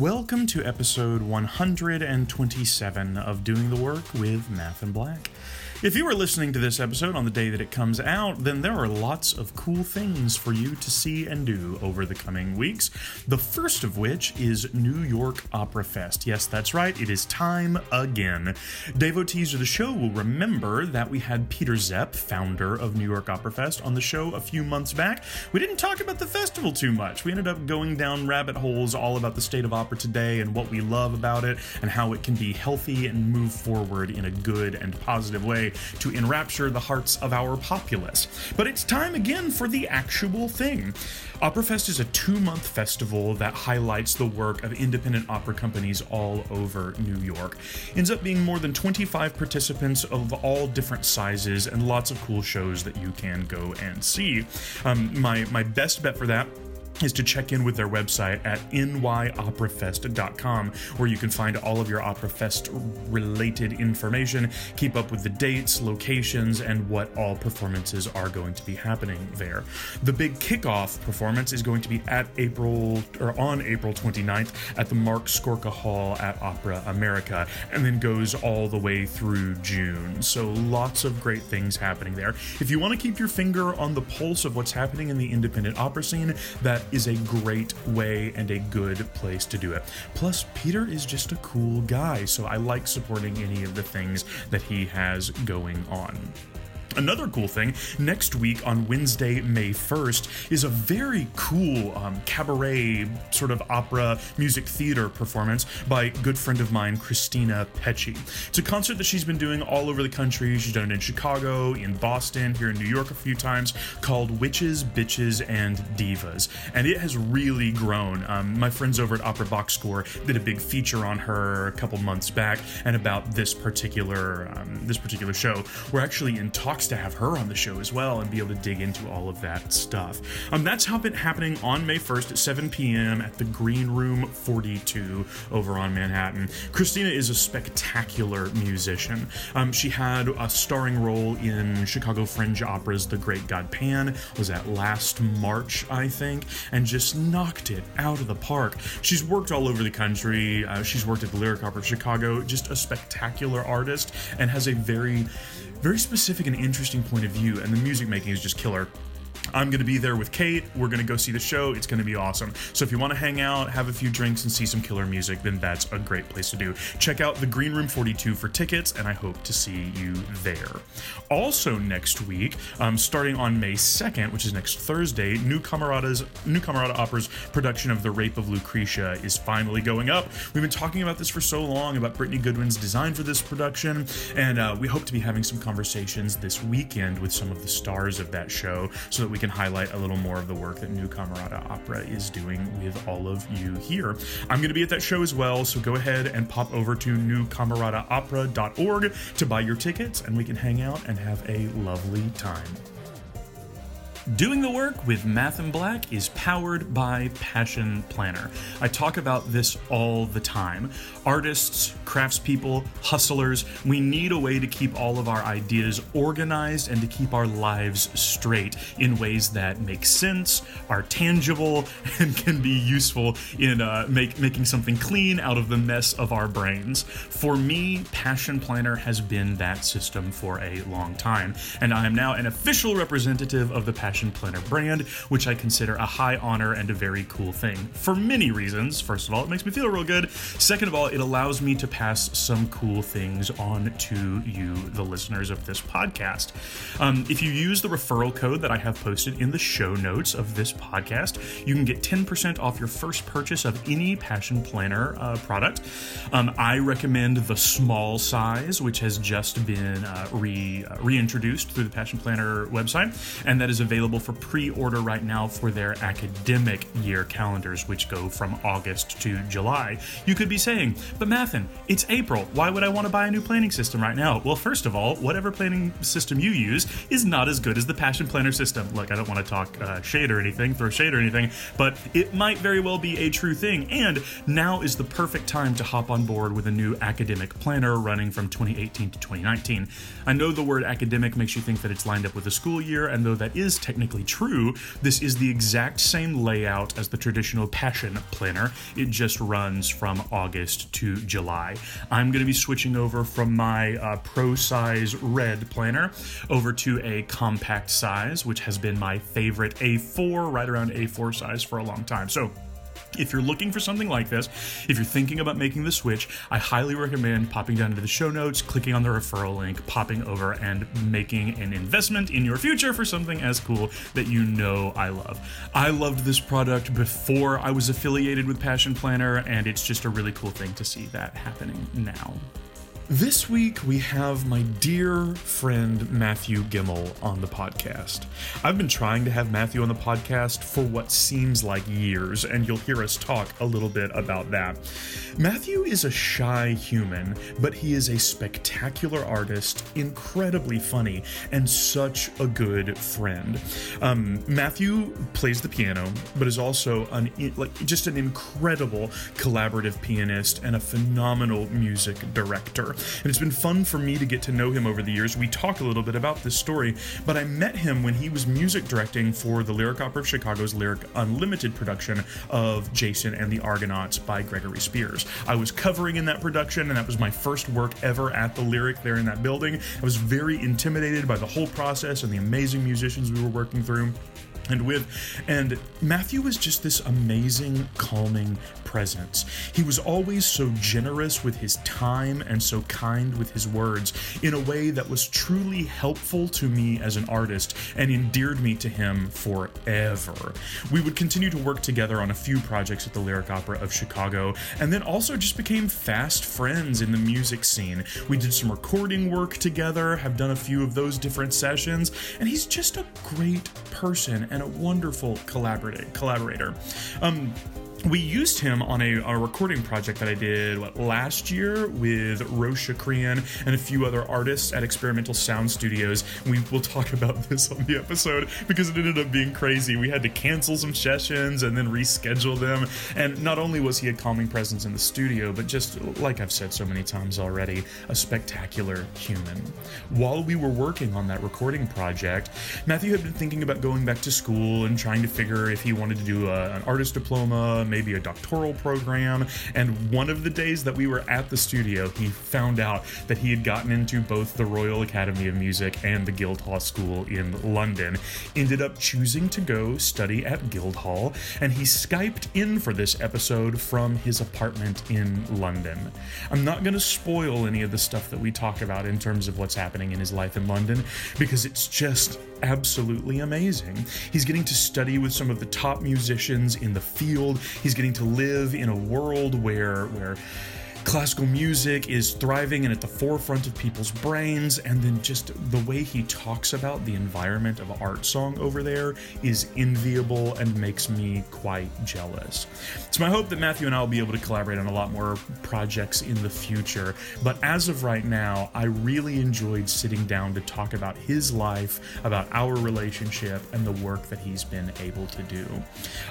Welcome to episode 127 of Doing the Work with Matthan Black. If you are listening to this episode on the day that it comes out, then there are lots of cool things for you to see and do over the coming weeks. The first of which is New York Opera Fest. Yes, that's right, it is time again. Devotees of the show will remember that we had Peter Szep, founder of New York Opera Fest, on the show a few months back. We didn't talk about the festival too much. We ended up going down rabbit holes all about the state of opera today and what we love about it and how it can be healthy and move forward in a good and positive way to enrapture the hearts of our populace. But it's time again for the actual thing. Operafest is a two month festival that highlights the work of independent opera companies all over New York. Ends up being more than 25 participants of all different sizes and lots of cool shows that you can go and see. Um, my, my best bet for that is to check in with their website at nyoperafest.com, where you can find all of your Opera Fest related information, keep up with the dates, locations, and what all performances are going to be happening there. The big kickoff performance is going to be at April or on April 29th at the Marc Scorca Hall at Opera America, and then goes all the way through June. So lots of great things happening there. If you want to keep your finger on the pulse of what's happening in the independent opera scene, that is a great way and a good place to do it. Plus, Peter is just a cool guy, so I like supporting any of the things that he has going on. Another cool thing, next week on Wednesday, May 1st, is a very cool um, cabaret sort of opera music theater performance by good friend of mine, Christina Pecce. It's a concert that she's been doing all over the country. She's done it in Chicago, in Boston, here in New York a few times, called Witches, Bitches, and Divas. And it has really grown. Um, my friends over at Opera Box Score did a big feature on her a couple months back and about this particular um, this particular show. We're actually in talks to have her on the show as well and be able to dig into all of that stuff. Um, that's happening on May 1st at 7 p.m. at the Green Room 42 over on Manhattan. Christina is a spectacular musician. Um, she had a starring role in Chicago Fringe Opera's The Great God Pan, was that last March, I think, and just knocked it out of the park. She's worked all over the country. Uh, she's worked at the Lyric Opera of Chicago, just a spectacular artist, and has a very very specific and interesting point of view, and the music making is just killer. I'm going to be there with Kate. We're going to go see the show. It's going to be awesome. So if you want to hang out, have a few drinks, and see some killer music, then that's a great place to do. Check out the Green Room 42 for tickets, and I hope to see you there. Also next week, um, starting on May 2nd, which is next Thursday, New Camerata's New Camerata Opera's production of The Rape of Lucretia is finally going up. We've been talking about this for so long about Brittany Goodwin's design for this production, and uh, we hope to be having some conversations this weekend with some of the stars of that show, so that we can highlight a little more of the work that New Camerata Opera is doing with all of you here. I'm going to be at that show as well, so go ahead and pop over to newcamerataopera.org to buy your tickets, and we can hang out and have a lovely time. Doing the Work with Matthan Black is powered by Passion Planner. I talk about this all the time. Artists, craftspeople, hustlers, we need a way to keep all of our ideas organized and to keep our lives straight in ways that make sense, are tangible, and can be useful in uh, make, making something clean out of the mess of our brains. For me, Passion Planner has been that system for a long time, and I am now an official representative of the Passion Planner brand, which I consider a high honor and a very cool thing. For many reasons. First of all, it makes me feel real good. Second of all, it allows me to pass some cool things on to you, the listeners of this podcast. Um, if you use the referral code that I have posted in the show notes of this podcast, you can get 10% off your first purchase of any Passion Planner uh, product. Um, I recommend the small size, which has just been uh, re, uh, reintroduced through the Passion Planner website, and that is available for pre order right now for their academic year calendars, which go from August to July. You could be saying, but Matthan, it's April. Why would I want to buy a new planning system right now? Well, first of all, whatever planning system you use is not as good as the Passion Planner system. Look, I don't want to talk uh, shade or anything, throw shade or anything, but it might very well be a true thing. And now is the perfect time to hop on board with a new academic planner running from 2018 to 2019. I know the word academic makes you think that it's lined up with the school year, and though that is technically true, this is the exact same layout as the traditional Passion planner. It just runs from August to July. I'm going to be switching over from my uh, pro size red planner over to a compact size, which has been my favorite A4, right around A4 size for a long time. So, if you're looking for something like this, if you're thinking about making the switch, I highly recommend popping down into the show notes, clicking on the referral link, popping over, and making an investment in your future for something as cool that you know I love. I loved this product before I was affiliated with Passion Planner, and it's just a really cool thing to see that happening now. This week, we have my dear friend Matthew Gemmill on the podcast. I've been trying to have Matthew on the podcast for what seems like years, and you'll hear us talk a little bit about that. Matthew is a shy human, but he is a spectacular artist, incredibly funny, and such a good friend. Um, Matthew plays the piano, but is also an like just an incredible collaborative pianist and a phenomenal music director. And it's been fun for me to get to know him over the years. We talk a little bit about this story, but I met him when he was music directing for the Lyric Opera of Chicago's Lyric Unlimited production of Jason and the Argonauts by Gregory Spears. I was covering in that production, and that was my first work ever at the Lyric there in that building. I was very intimidated by the whole process and the amazing musicians we were working through and with. And Matthew was just this amazing, calming presence. He was always so generous with his time and so kind with his words in a way that was truly helpful to me as an artist and endeared me to him forever. We would continue to work together on a few projects at the Lyric Opera of Chicago and then also just became fast friends in the music scene. We did some recording work together, have done a few of those different sessions, and he's just a great person and a wonderful collaborator. Um, we used him on a, a, recording project that I did what, last year with Rose Shakrian and a few other artists at Experimental Sound Studios. We will talk about this on the episode because it ended up being crazy. We had to cancel some sessions and then reschedule them. And not only was he a calming presence in the studio, but just like I've said so many times already, a spectacular human. While we were working on that recording project, Matthew had been thinking about going back to school and trying to figure if he wanted to do a, an artist diploma maybe a doctoral program. And one of the days that we were at the studio, he found out that he had gotten into both the Royal Academy of Music and the Guildhall School in London. Ended up choosing to go study at Guildhall, and he Skyped in for this episode from his apartment in London. I'm not going to spoil any of the stuff that we talk about in terms of what's happening in his life in London because it's just absolutely amazing. He's getting to study with some of the top musicians in the field. He's getting to live in a world where where classical music is thriving and at the forefront of people's brains and then just the way he talks about the environment of art song over there is enviable and makes me quite jealous. It's my hope that matthew and i will be able to collaborate on a lot more projects in the future but as of right now i really enjoyed sitting down to talk about his life about our relationship and the work that he's been able to do.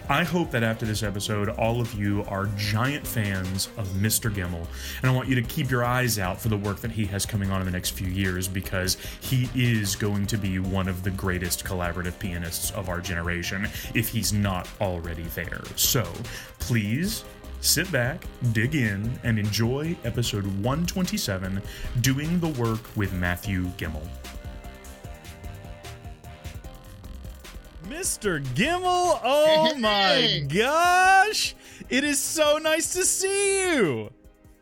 I hope that after this episode all of you are giant fans of mr gemmill and I want you to keep your eyes out for the work that he has coming on in the next few years because he is going to be one of the greatest collaborative pianists of our generation if he's not already there. So please sit back, dig in, and enjoy episode 127 Doing the Work with Matthew Gemmill. Mr. Gemmill, oh my gosh! It is so nice to see you!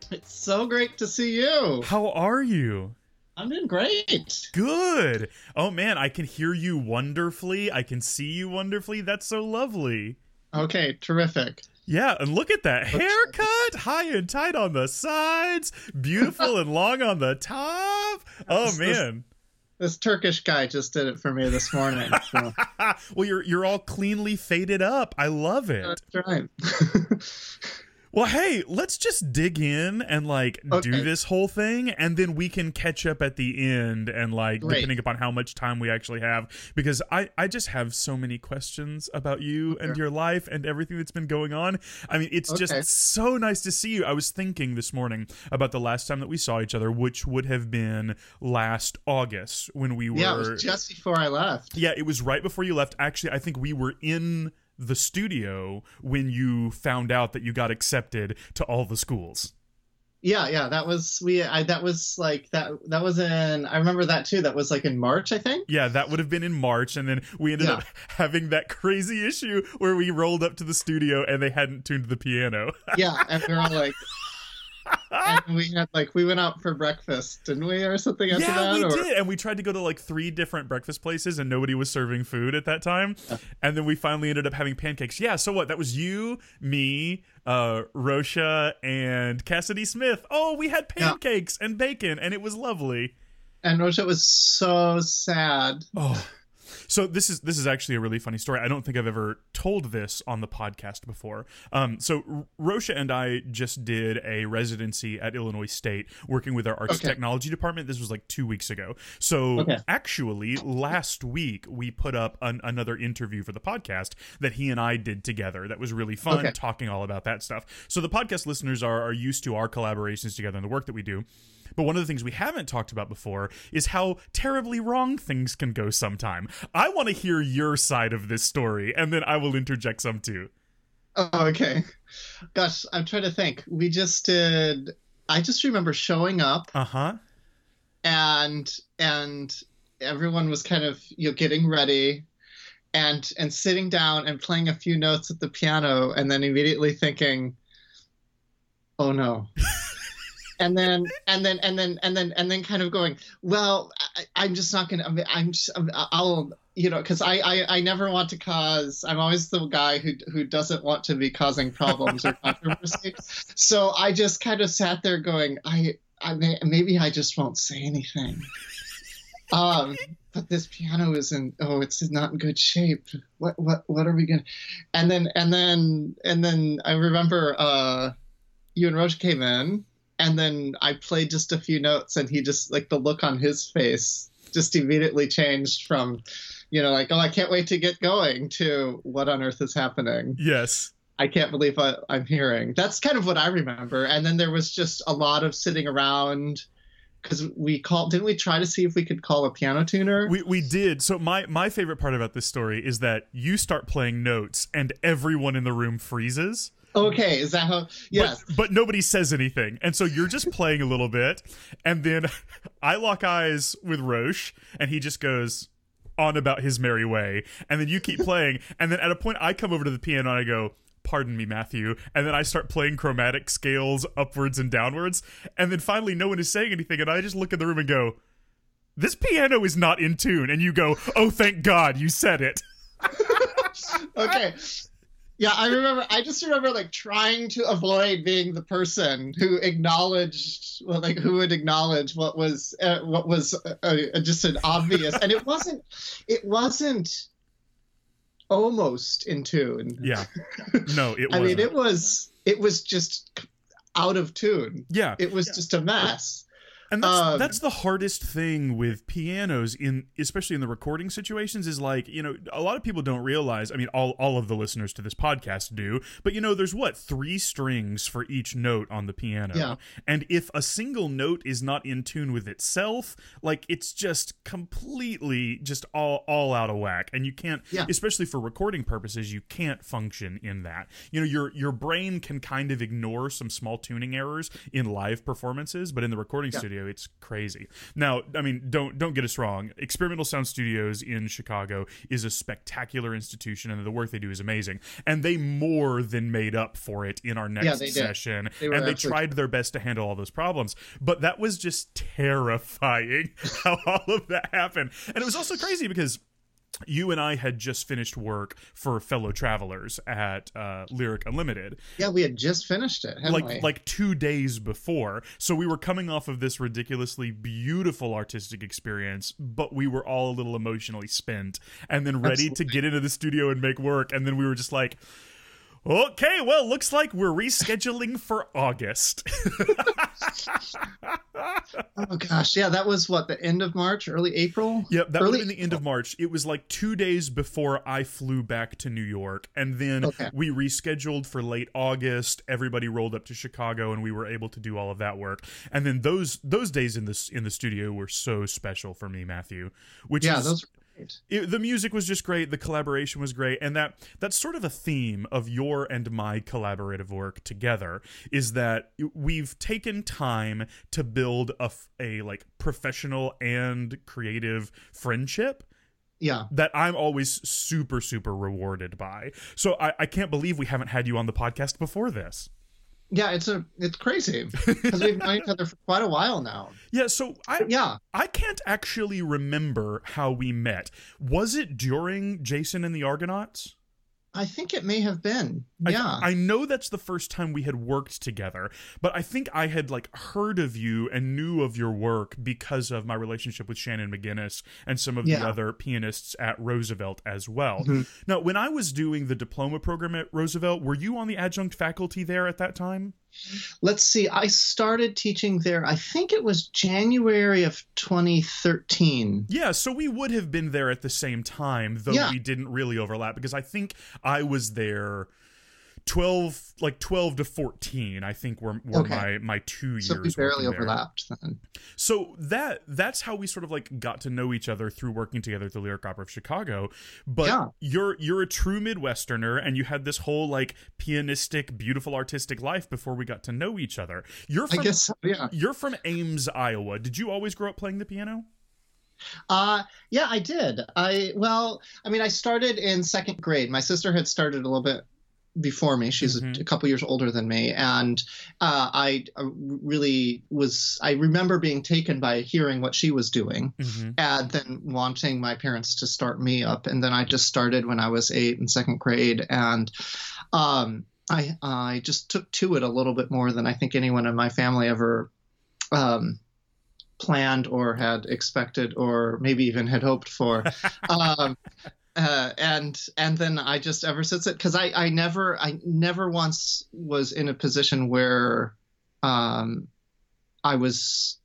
It's so great to see you. How are you? I'm doing great. Good. Oh man, I can hear you wonderfully. I can see you wonderfully. That's so lovely. Okay, terrific. Yeah, and look at that haircut, high and tight on the sides, beautiful and long on the top. Oh this, man. This, this, Turkish guy just did it for me this morning. So. well, you're you're all cleanly faded up. I love it. That's right. Well, hey, let's just dig in and like Okay. do this whole thing, and then we can catch up at the end and like Great. depending upon how much time we actually have, because I I just have so many questions about you and your life and everything that's been going on. I mean, it's Okay. just so nice to see you. I was thinking this morning about the last time that we saw each other, which would have been last August when we were Yeah, just before I left. yeah, it was right before you left. Actually, I think we were in the studio when you found out that you got accepted to all the schools. Yeah, yeah, that was we. I that was like that. That was in. I remember that too. That was like in March, I think. Yeah, that would have been in March, and then we ended Yeah. up having that crazy issue where we rolled up to the studio and they hadn't tuned the piano. Yeah, and we were all like, and we had like we went out for breakfast, didn't we, or something after yeah, that? we or, did, and we tried to go to like three different breakfast places, and nobody was serving food at that time. And then we finally ended up having pancakes. Yeah, so what? That was you, me, uh, Rosha, and Cassidy Smith. Oh, we had Yeah. pancakes and bacon, and it was lovely. And Rosha was so sad. Oh. So this is this is actually a really funny story. I don't think I've ever told this on the podcast before. Um, so Rosha and I just did a residency at Illinois State, working with our arts Okay. technology department. This was like two weeks ago. So Okay. actually, last week we put up an, another interview for the podcast that he and I did together. That was really fun, Okay. talking all about that stuff. So the podcast listeners are are used to our collaborations together and the work that we do. But one of the things we haven't talked about before is how terribly wrong things can go sometime. I want to hear your side of this story, and then I will interject some too. Oh, okay. Gosh, I'm trying to think. We just did. I just remember showing up Uh huh. and and everyone was kind of you know getting ready and and sitting down and playing a few notes at the piano and then immediately thinking oh no and then and then and then and then and then kind of going well I, i'm just not gonna I mean, i'm just I'm- i'll you know because I, I i never want to cause i'm always the guy who who doesn't want to be causing problems or controversy. So i just kind of sat there going i i may, maybe i just won't say anything. Um but this piano is in oh it's not in good shape. What what what are we gonna and then and then and then i remember uh you and roche came in and then i played just a few notes and he just like the look on his face just immediately changed from you know like oh i can't wait to get going to what on earth is happening Yes. I can't believe what I'm hearing. That's kind of what I remember. And then there was just a lot of sitting around because we called. Didn't we try to see if we could call a piano tuner? We we did. So my my favorite part about this story is that you start playing notes and everyone in the room freezes. Okay, is that how? Yes. But, but nobody says anything. And so you're just playing a little bit. And then I lock eyes with Roche, and he just goes on about his merry way. And then you keep playing. And then at a point, I come over to the piano and I go, Pardon me, Matthew. And then I start playing chromatic scales upwards and downwards. And then finally, no one is saying anything. And I just look in the room and go, This piano is not in tune. And you go, Oh, thank God you said it. okay. Yeah, I remember. I just remember like trying to avoid being the person who acknowledged, well, like who would acknowledge what was uh, what was uh, uh, just an obvious, and it wasn't. It wasn't almost in tune. Yeah. No, it I wasn't. mean, it was it was just out of tune. yeah. It was just a mess. And that's Um, that's the hardest thing with pianos in especially in the recording situations is like, you know, a lot of people don't realize, I mean all all of the listeners to this podcast do, but you know there's what, 3 strings for each note on the piano. Yeah. And if a single note is not in tune with itself, like it's just completely just all all out of whack and you can't Yeah. especially for recording purposes, you can't function in that. You know, your your brain can kind of ignore some small tuning errors in live performances, but in the recording Yeah. studio, it's crazy. Now, I mean, don't don't get us wrong. Experimental Sound Studios in Chicago is a spectacular institution, and the work they do is amazing. And they more than made up for it in our next Yeah, they session, They and they tried their best to handle all those problems. But that was just terrifying how all of that happened, and it was also crazy because you and I had just finished work for fellow travelers at uh, Lyric Unlimited, Yeah, we had just finished it, like we? like two days before. So we were coming off of this ridiculously beautiful artistic experience, but we were all a little emotionally spent, and then ready to get into the studio and make work. And then we were just like. Okay, well, looks like we're rescheduling for August. oh gosh, yeah, that was what the end of March, early April. Yep, that early been the end of March. It was like two days before I flew back to New York, and then Okay. we rescheduled for late August. Everybody rolled up to Chicago, and we were able to do all of that work. And then those those days in this in the studio were so special for me, Matthew. Which Yeah, is those. It, the music was just great the collaboration was great and that that's sort of a theme of your and my collaborative work together is that we've taken time to build a, a like professional and creative friendship Yeah. that I'm always super, super rewarded by. So I, I can't believe we haven't had you on the podcast before this. Yeah, it's a it's crazy because we've known each other for quite a while now. Yeah, so I Yeah, I can't actually remember how we met. Was it during Jason and the Argonauts? I think it may have been. I- Yeah, I, know that's the first time we had worked together, but I think I had like heard of you and knew of your work because of my relationship with Shannon McGinnis and some of Yeah. the other pianists at Roosevelt as well. Mhm. Now, when I was doing the diploma program at Roosevelt, were you on the adjunct faculty there at that time? Let's see. I started teaching there. I think it was January of 2013. Yeah, so we would have been there at the same time, though Yeah. we didn't really overlap because I think I was there 12 like 12 to 14 i think were, were Okay. my my two years So we barely working there. overlapped then. so that that's how we sort of like got to know each other through working together at the lyric opera of chicago but Yeah. you're you're a true midwesterner and you had this whole like pianistic beautiful artistic life before we got to know each other you're I from guess so, yeah. you're from ames iowa did you always grow up playing the piano Uh yeah, I did. I well, I mean, I started in second grade. My sister had started a little bit before me. She's Mhm. a, a couple years older than me, and uh, I uh, really was. I remember being taken by hearing what she was doing, mm-hmm. and then wanting my parents to start me up. And then I just started when I was eight in second grade, and um, I I just took to it a little bit more than I think anyone in my family ever um, planned or had expected, or maybe even had hoped for. um, uh, and and then I just ever since it because I I never I never once was in a position where um, I was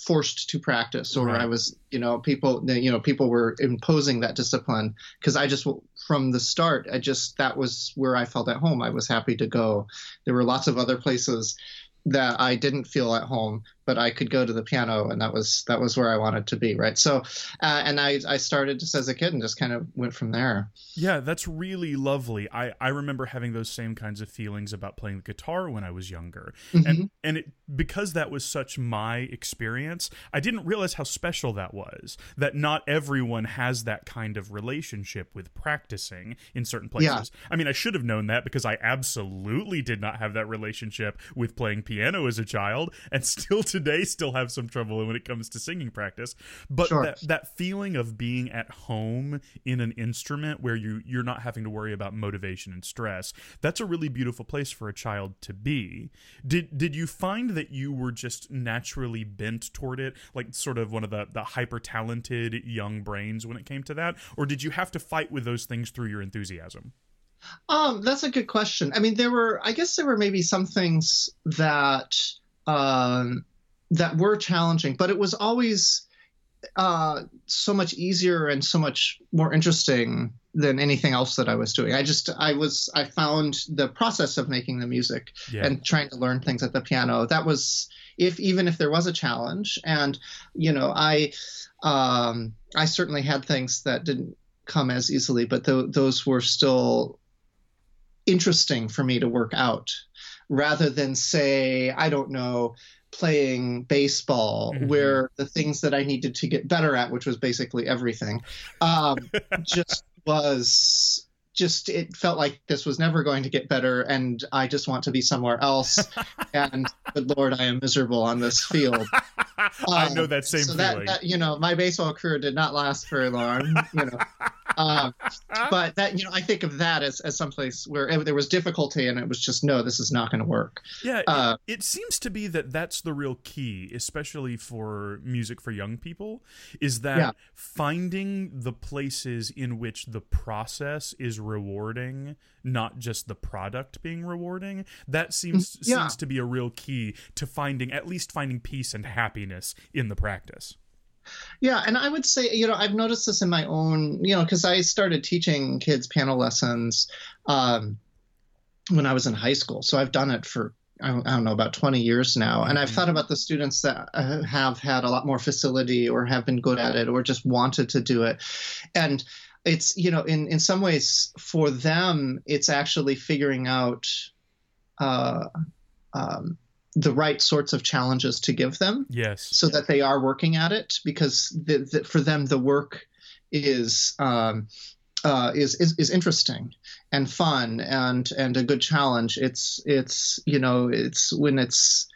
forced to practice or Right. I was you know people you know people were imposing that discipline. Because I just from the start I just that was where I felt at home. I was happy to go. There were lots of other places that I didn't feel at home but I could go to the piano and that was that was where I wanted to be right so uh, and I I started just as a kid and just kind of went from there Yeah, that's really lovely. I, I remember having those same kinds of feelings about playing the guitar when I was younger. Mhm. And and it because that was such my experience, I didn't realize how special that was. That not everyone has that kind of relationship with practicing in certain places. I mean, I should have known that because I absolutely did not have that relationship with playing piano as a child and still today still have some trouble when it comes to singing practice. But Sure. that that feeling of being at home in an instrument where you you're not having to worry about motivation and stress that's a really beautiful place for a child to be did did you find that you were just naturally bent toward it like sort of one of the the hyper talented young brains when it came to that or did you have to fight with those things through your enthusiasm Um, that's a good question. I mean, there were, I guess, there were maybe some things that um, that were challenging, but it was always uh, so much easier and so much more interesting than anything else that I was doing. I just, I was, I found the process of making the music yeah and trying to learn things at the piano. That was, if even if there was a challenge, and you know, I, um, I certainly had things that didn't come as easily, but tho- those were still interesting for me to work out, rather than say, I don't know, playing baseball, Mhm. where the things that I needed to get better at, which was basically everything, um, just was just it felt like this was never going to get better and i just want to be somewhere else. And good lord i am miserable on this field. I Um, know that same so feeling. that, that you know my baseball career did not last very long you know uh, but that you know, I think of that as as someplace where there was difficulty, and it was just no, this is not going to work. Yeah, uh, it, it, seems to be that that's the real key, especially for music for young people, is that yeah. finding the places in which the process is rewarding, not just the product being rewarding. That seems mm, yeah. seems to be a real key to finding at least finding peace and happiness in the practice. Yeah, and I would say, you know, I've noticed this in my own, you know, because I started teaching kids piano lessons um, when I was in high school. So I've done it for, I don't know, about 20 years now. And I've mm-hmm. thought about the students that uh, have had a lot more facility or have been good at it or just wanted to do it. And it's, you know, in, in some ways for them, it's actually figuring out, uh, um, the right sorts of challenges to give them. Yes. So that they are working at it because the, the, for them the work is, um, uh, is, is is interesting and fun and and a good challenge. It's it's you know it's when it's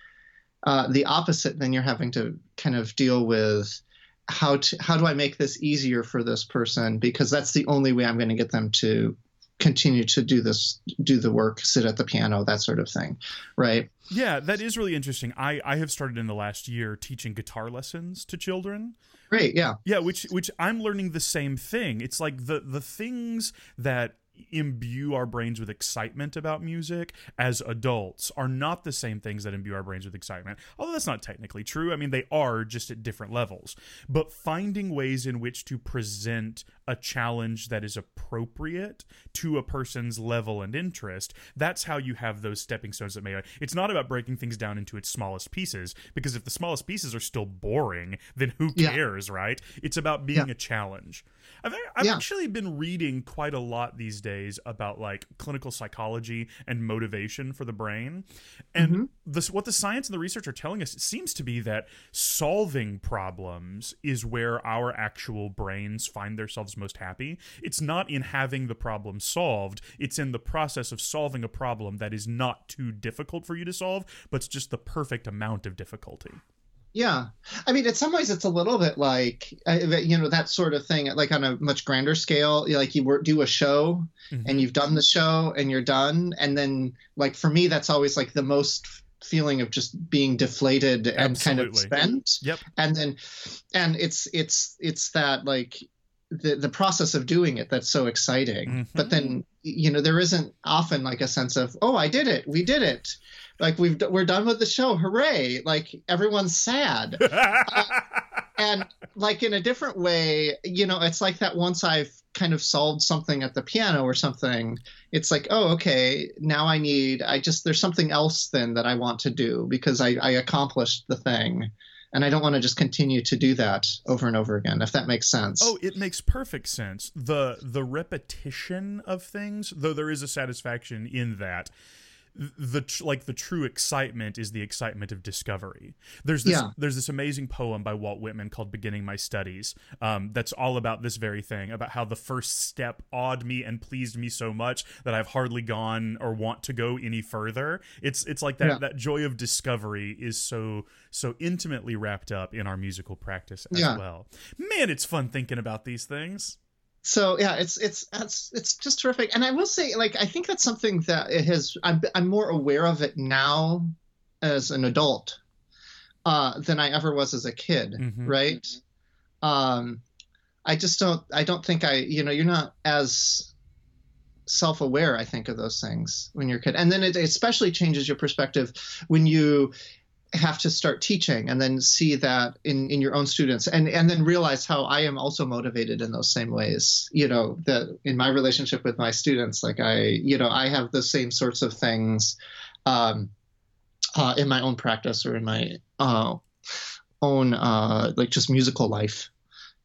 uh, the opposite, then you're having to kind of deal with how to how do I make this easier for this person because that's the only way I'm going to get them to continue to do this do the work sit at the piano that sort of thing right? Yeah that is really interesting. I i have started in the last year teaching guitar lessons to children. Great yeah. Yeah which which i'm learning the same thing. It's like the the things that imbue our brains with excitement about music as adults are not the same things that imbue our brains with excitement. Although that's not technically true. I mean, they are just at different levels. But finding ways in which to present a challenge that is appropriate to a person's level and interest, that's how you have those stepping stones that may. It's not about breaking things down into its smallest pieces, because if the smallest pieces are still boring, then who cares, yeah. right? It's about being yeah. a challenge. I've, I've yeah. actually been reading quite a lot these days about like clinical psychology and motivation for the brain. And mm-hmm. this, what the science and the research are telling us, it seems to be that solving problems is where our actual brains find themselves most happy. It's not in having the problem solved, it's in the process of solving a problem that is not too difficult for you to solve, but it's just the perfect amount of difficulty. Yeah, I mean, in some ways, it's a little bit like uh, you know that sort of thing, like on a much grander scale. Like you work, do a show, mm-hmm. and you've done the show, and you're done, and then like for me, that's always like the most feeling of just being deflated and Absolutely. kind of spent. Yep. And then, and it's it's it's that like the the process of doing it that's so exciting. Mm-hmm. But then you know there isn't often like a sense of oh I did it, we did it like we've we're done with the show hooray like everyone's sad uh, and like in a different way you know it's like that once i've kind of solved something at the piano or something it's like oh okay now i need i just there's something else then that i want to do because i, I accomplished the thing and I don't want to just continue to do that over and over again if that makes sense. Oh, it makes perfect sense. The the repetition of things, though there is a satisfaction in that, the like the true excitement is the excitement of discovery. There's this yeah. there's this amazing poem by Walt Whitman called "Beginning My Studies." Um, that's all about this very thing about how the first step awed me and pleased me so much that I've hardly gone or want to go any further. It's it's like that yeah. that joy of discovery is so so intimately wrapped up in our musical practice as yeah. well. Man, it's fun thinking about these things so yeah, it's it's it's it's just terrific. And I will say, like, I think that's something that it has. I'm I'm more aware of it now as an adult uh, than I ever was as a kid. Mm-hmm. Right. Um, I just don't. I don't think I. You know, you're not as self-aware i think of those things when you're a kid and then it especially changes your perspective when you have to start teaching and then see that in, in your own students and, and then realize how I am also motivated in those same ways. You know, that in my relationship with my students, like I, you know, I have the same sorts of things um, uh, in my own practice or in my uh, own, uh, like just musical life.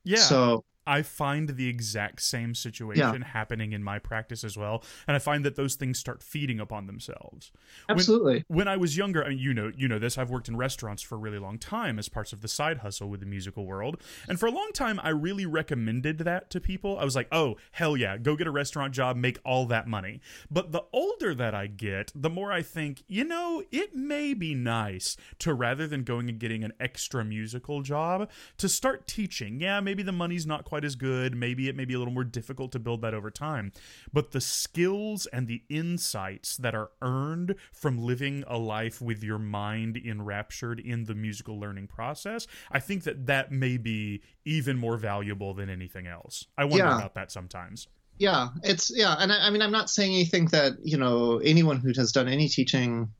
Yeah. So I find the exact same situation yeah. happening in my practice as well, and I find that those things start feeding upon themselves. Absolutely. When, when I was younger, I mean, you know, you know this. I've worked in restaurants for a really long time as parts of the side hustle with the musical world, and for a long time, I really recommended that to people. I was like, "Oh, hell yeah, go get a restaurant job, make all that money." But the older that I get, the more I think, you know, it may be nice to rather than going and getting an extra musical job, to start teaching. Yeah, maybe the money's not quite quite as good. Maybe it may be a little more difficult to build that over time. But the skills and the insights that are earned from living a life with your mind enraptured in the musical learning process, I think that that may be even more valuable than anything else. I wonder yeah. about that sometimes yeah it's yeah and I, I, mean i'm not saying anything that you know anyone who has done any teaching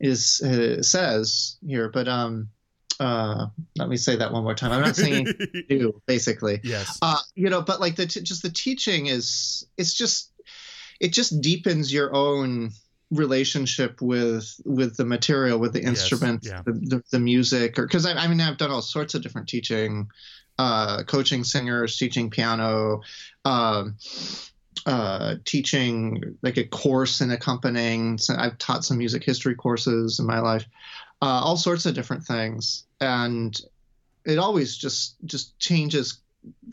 is uh, says here but um uh let me say that one more time i'm not saying do basically yes uh you know but like the t- just the teaching is it's just it just deepens your own relationship with with the material with the instrument yes, yeah. the, the, the, music or because I, I mean i've done all sorts of different teaching uh coaching singers teaching piano um uh, teaching like a course in accompanying. So I've taught some music history courses in my life, uh, all sorts of different things, and it always just just changes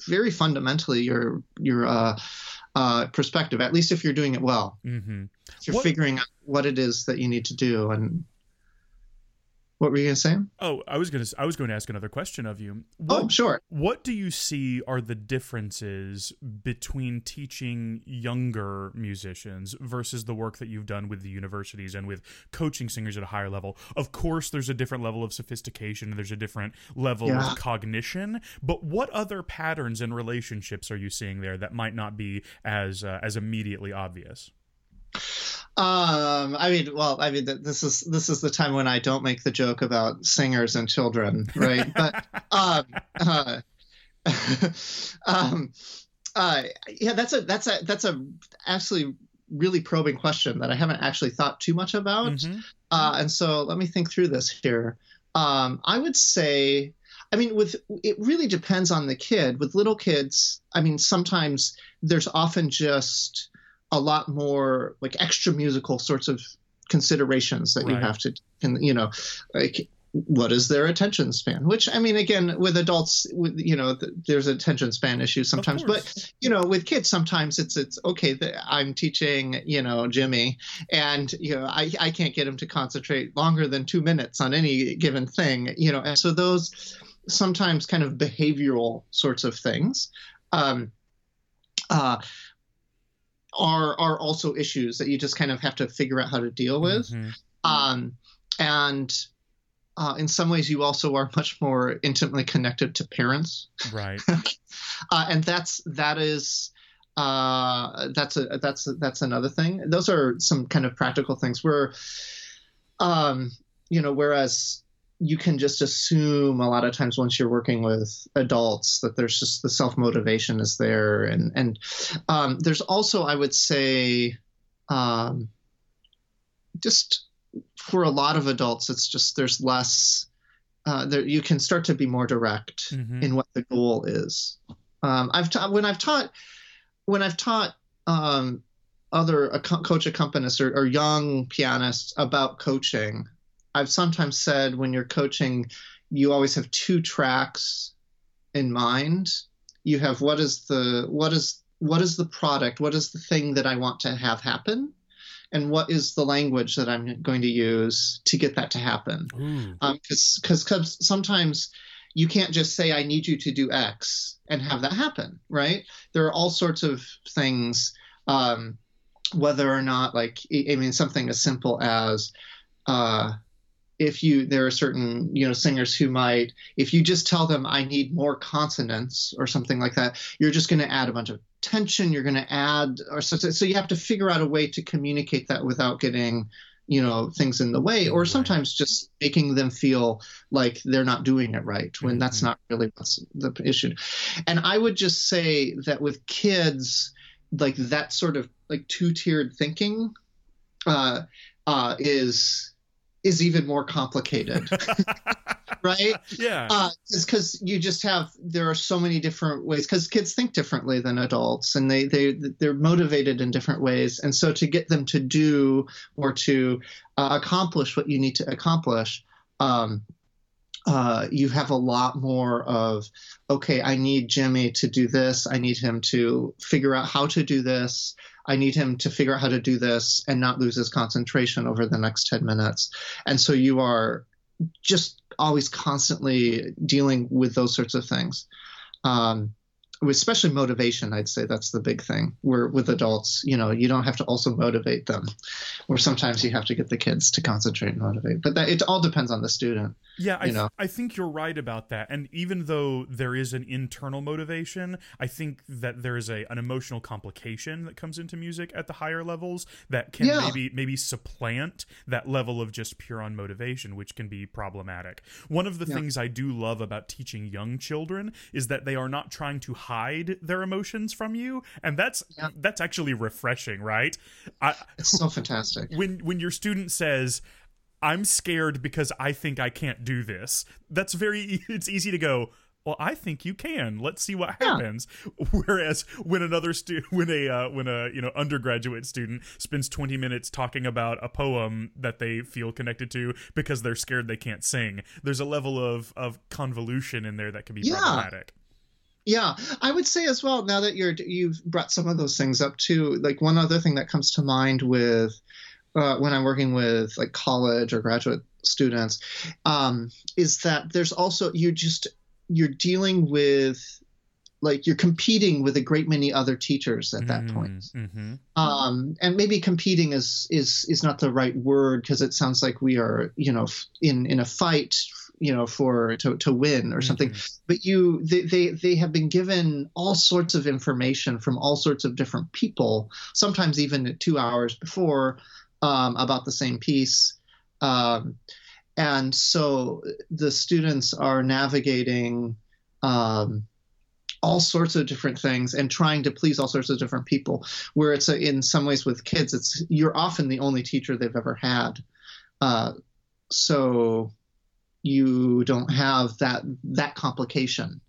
very fundamentally your your uh, uh, perspective. At least if you're doing it well, mm-hmm. you're what, figuring out what it is that you need to do and what were you going to say? Oh, I was going to I was going to ask another question of you. What, oh, sure. What do you see are the differences between teaching younger musicians versus the work that you've done with the universities and with coaching singers at a higher level? Of course, there's a different level of sophistication, there's a different level yeah. of cognition, but what other patterns and relationships are you seeing there that might not be as uh, as immediately obvious? Um, I mean, well, I mean, this is this is the time when I don't make the joke about singers and children, right? but um, uh, um, uh, yeah, that's a that's a that's a absolutely really probing question that I haven't actually thought too much about. Mm-hmm. Uh, and so let me think through this here. Um, I would say, I mean, with it really depends on the kid. With little kids, I mean, sometimes there's often just a lot more like extra musical sorts of considerations that right. you have to and you know like what is their attention span which i mean again with adults with you know there's attention span issues sometimes but you know with kids sometimes it's it's okay that i'm teaching you know jimmy and you know i i can't get him to concentrate longer than two minutes on any given thing you know and so those sometimes kind of behavioral sorts of things um uh are are also issues that you just kind of have to figure out how to deal with. Mm-hmm. Um, and uh, in some ways, you also are much more intimately connected to parents. Right. uh, and that's that is uh, that's a that's a, that's another thing. Those are some kind of practical things where, um, you know, whereas you can just assume a lot of times once you're working with adults that there's just the self motivation is there and and um, there's also I would say um, just for a lot of adults it's just there's less uh, there, you can start to be more direct mm-hmm. in what the goal is. Um, I've ta- when I've taught when I've taught um, other coach accompanists or, or, young pianists about coaching, I've sometimes said when you're coaching, you always have two tracks in mind. You have what is the what is what is the product? What is the thing that I want to have happen? And what is the language that I'm going to use to get that to happen? Because um, because sometimes you can't just say I need you to do X and have that happen, right? There are all sorts of things. Um, whether or not, like, I mean, something as simple as uh, if you there are certain you know singers who might if you just tell them i need more consonants or something like that you're just going to add a bunch of tension you're going to add or so, so you have to figure out a way to communicate that without getting you know things in the way or sometimes just making them feel like they're not doing it right when that's mm-hmm. not really what's the issue and i would just say that with kids like that sort of like two-tiered thinking uh, uh, is is even more complicated right? Yeah. Because uh, you just have there are so many different ways because kids think differently than adults and they they they're motivated in different ways and so to get them to do or to uh, accomplish what you need to accomplish um, uh, you have a lot more of okay i need jimmy to do this i need him to figure out how to do this I need him to figure out how to do this and not lose his concentration over the next 10 minutes. And so you are just always constantly dealing with those sorts of things. Um, especially motivation i'd say that's the big thing. Where with adults you know you don't have to also motivate them. Or sometimes you have to get the kids to concentrate and motivate. But that it all depends on the student yeah I, th- I think you're right about that. And even though there is an internal motivation i think that there is a an emotional complication that comes into music at the higher levels that can yeah. maybe maybe supplant that level of just pure on motivation which can be problematic. One of the yeah. things i do love about teaching young children is that they are not trying to hide their emotions from you and that's yeah. that's actually refreshing right I, it's so fantastic when when your student says i'm scared because i think i can't do this that's very it's easy to go well i think you can let's see what happens yeah. whereas when another student when a uh, when a you know undergraduate student spends 20 minutes talking about a poem that they feel connected to because they're scared they can't sing there's a level of of convolution in there that can be yeah. problematic yeah, I would say as well. Now that you're you've brought some of those things up too. Like one other thing that comes to mind with uh, when I'm working with like college or graduate students um, is that there's also you just you're dealing with like you're competing with a great many other teachers at that mm, point. Mm-hmm. Um, and maybe competing is is is not the right word because it sounds like we are you know in in a fight you know for to, to win or something. Mm-hmm. but you they, they they have been given all sorts of information from all sorts of different people sometimes even two hours before um, about the same piece. Um, and so the students are navigating um, all sorts of different things and trying to please all sorts of different people where it's a, in some ways with kids it's you're often the only teacher they've ever had. Uh, so you don't have that that complication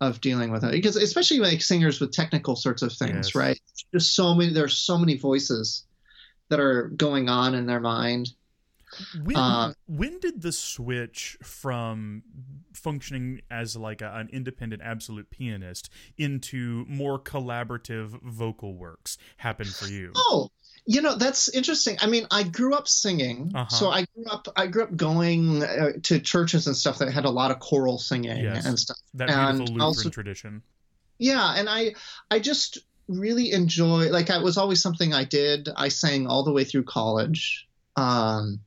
of dealing with it. Because especially like singers with technical sorts of things yes. right? There's so many there's so many voices that are going on in their mind. When, uh, when did the switch from functioning as like a, an independent absolute pianist into more collaborative vocal works happen for you? Oh you know that's interesting. I mean, I grew up singing, uh-huh. so I grew up. I grew up going uh, to churches and stuff that had a lot of choral singing yes, and stuff. That beautiful Lutheran also, tradition. Yeah, and I, I just really enjoy. Like, it was always something I did. I sang all the way through college, um,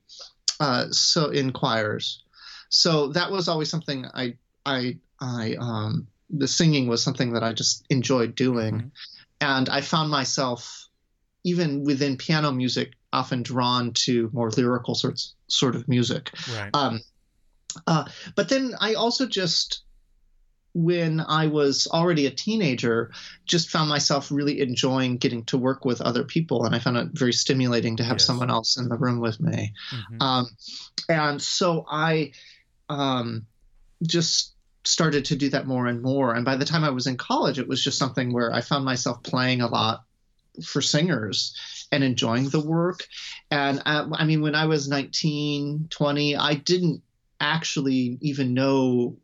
uh, so in choirs. So that was always something I, I, I, um, the singing was something that I just enjoyed doing, mm-hmm. and I found myself even within piano music, often drawn to more lyrical sorts sort of music. Right. Um, uh, but then I also just when I was already a teenager, just found myself really enjoying getting to work with other people, and I found it very stimulating to have yes. someone else in the room with me. Mm-hmm. Um, and so I um, just started to do that more and more. And by the time I was in college, it was just something where I found myself playing a lot for singers and enjoying the work. And uh, I mean, when I was 19, 20, I didn't actually even know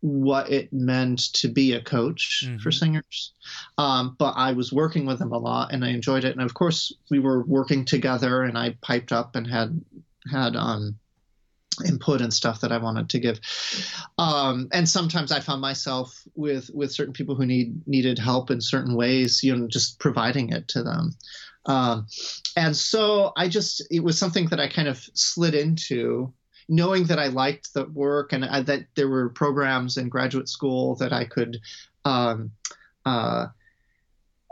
what it meant to be a coach mm-hmm. for singers. Um, but I was working with them a lot and I enjoyed it. And of course, we were working together and I piped up and had, had, um, input and stuff that I wanted to give. Um, and sometimes I found myself with with certain people who need needed help in certain ways, you know, just providing it to them. Um, and so I just it was something that I kind of slid into, knowing that I liked the work and I, that there were programs in graduate school that I could. Um, uh,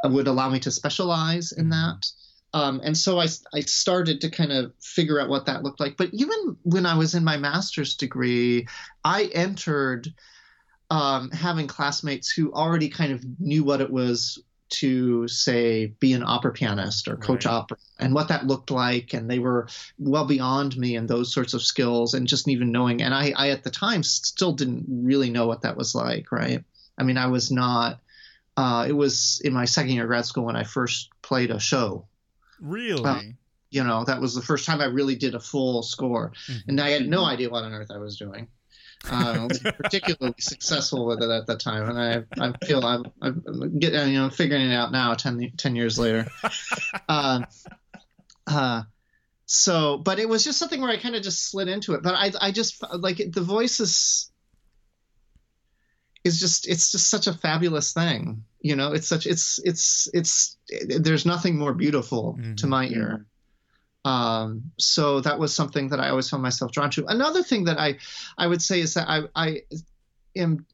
would allow me to specialize in mm-hmm. that. Um, and so I, I started to kind of figure out what that looked like. But even when I was in my master's degree, I entered um, having classmates who already kind of knew what it was to say be an opera pianist or coach right. opera and what that looked like and they were well beyond me and those sorts of skills and just even knowing and I, I at the time still didn't really know what that was like right i mean i was not uh, it was in my second year of grad school when i first played a show Really? Uh, you know, that was the first time I really did a full score, mm-hmm. and I had no idea what on earth I was doing. Uh, particularly successful with it at the time, and I I feel I'm, I'm getting you know figuring it out now 10, 10 years later. uh, uh, so, but it was just something where I kind of just slid into it. But I I just like the voices is just it's just such a fabulous thing. You know, it's such it's it's it's there's nothing more beautiful mm-hmm. to my ear. Um, so that was something that I always found myself drawn to. Another thing that I I would say is that I I am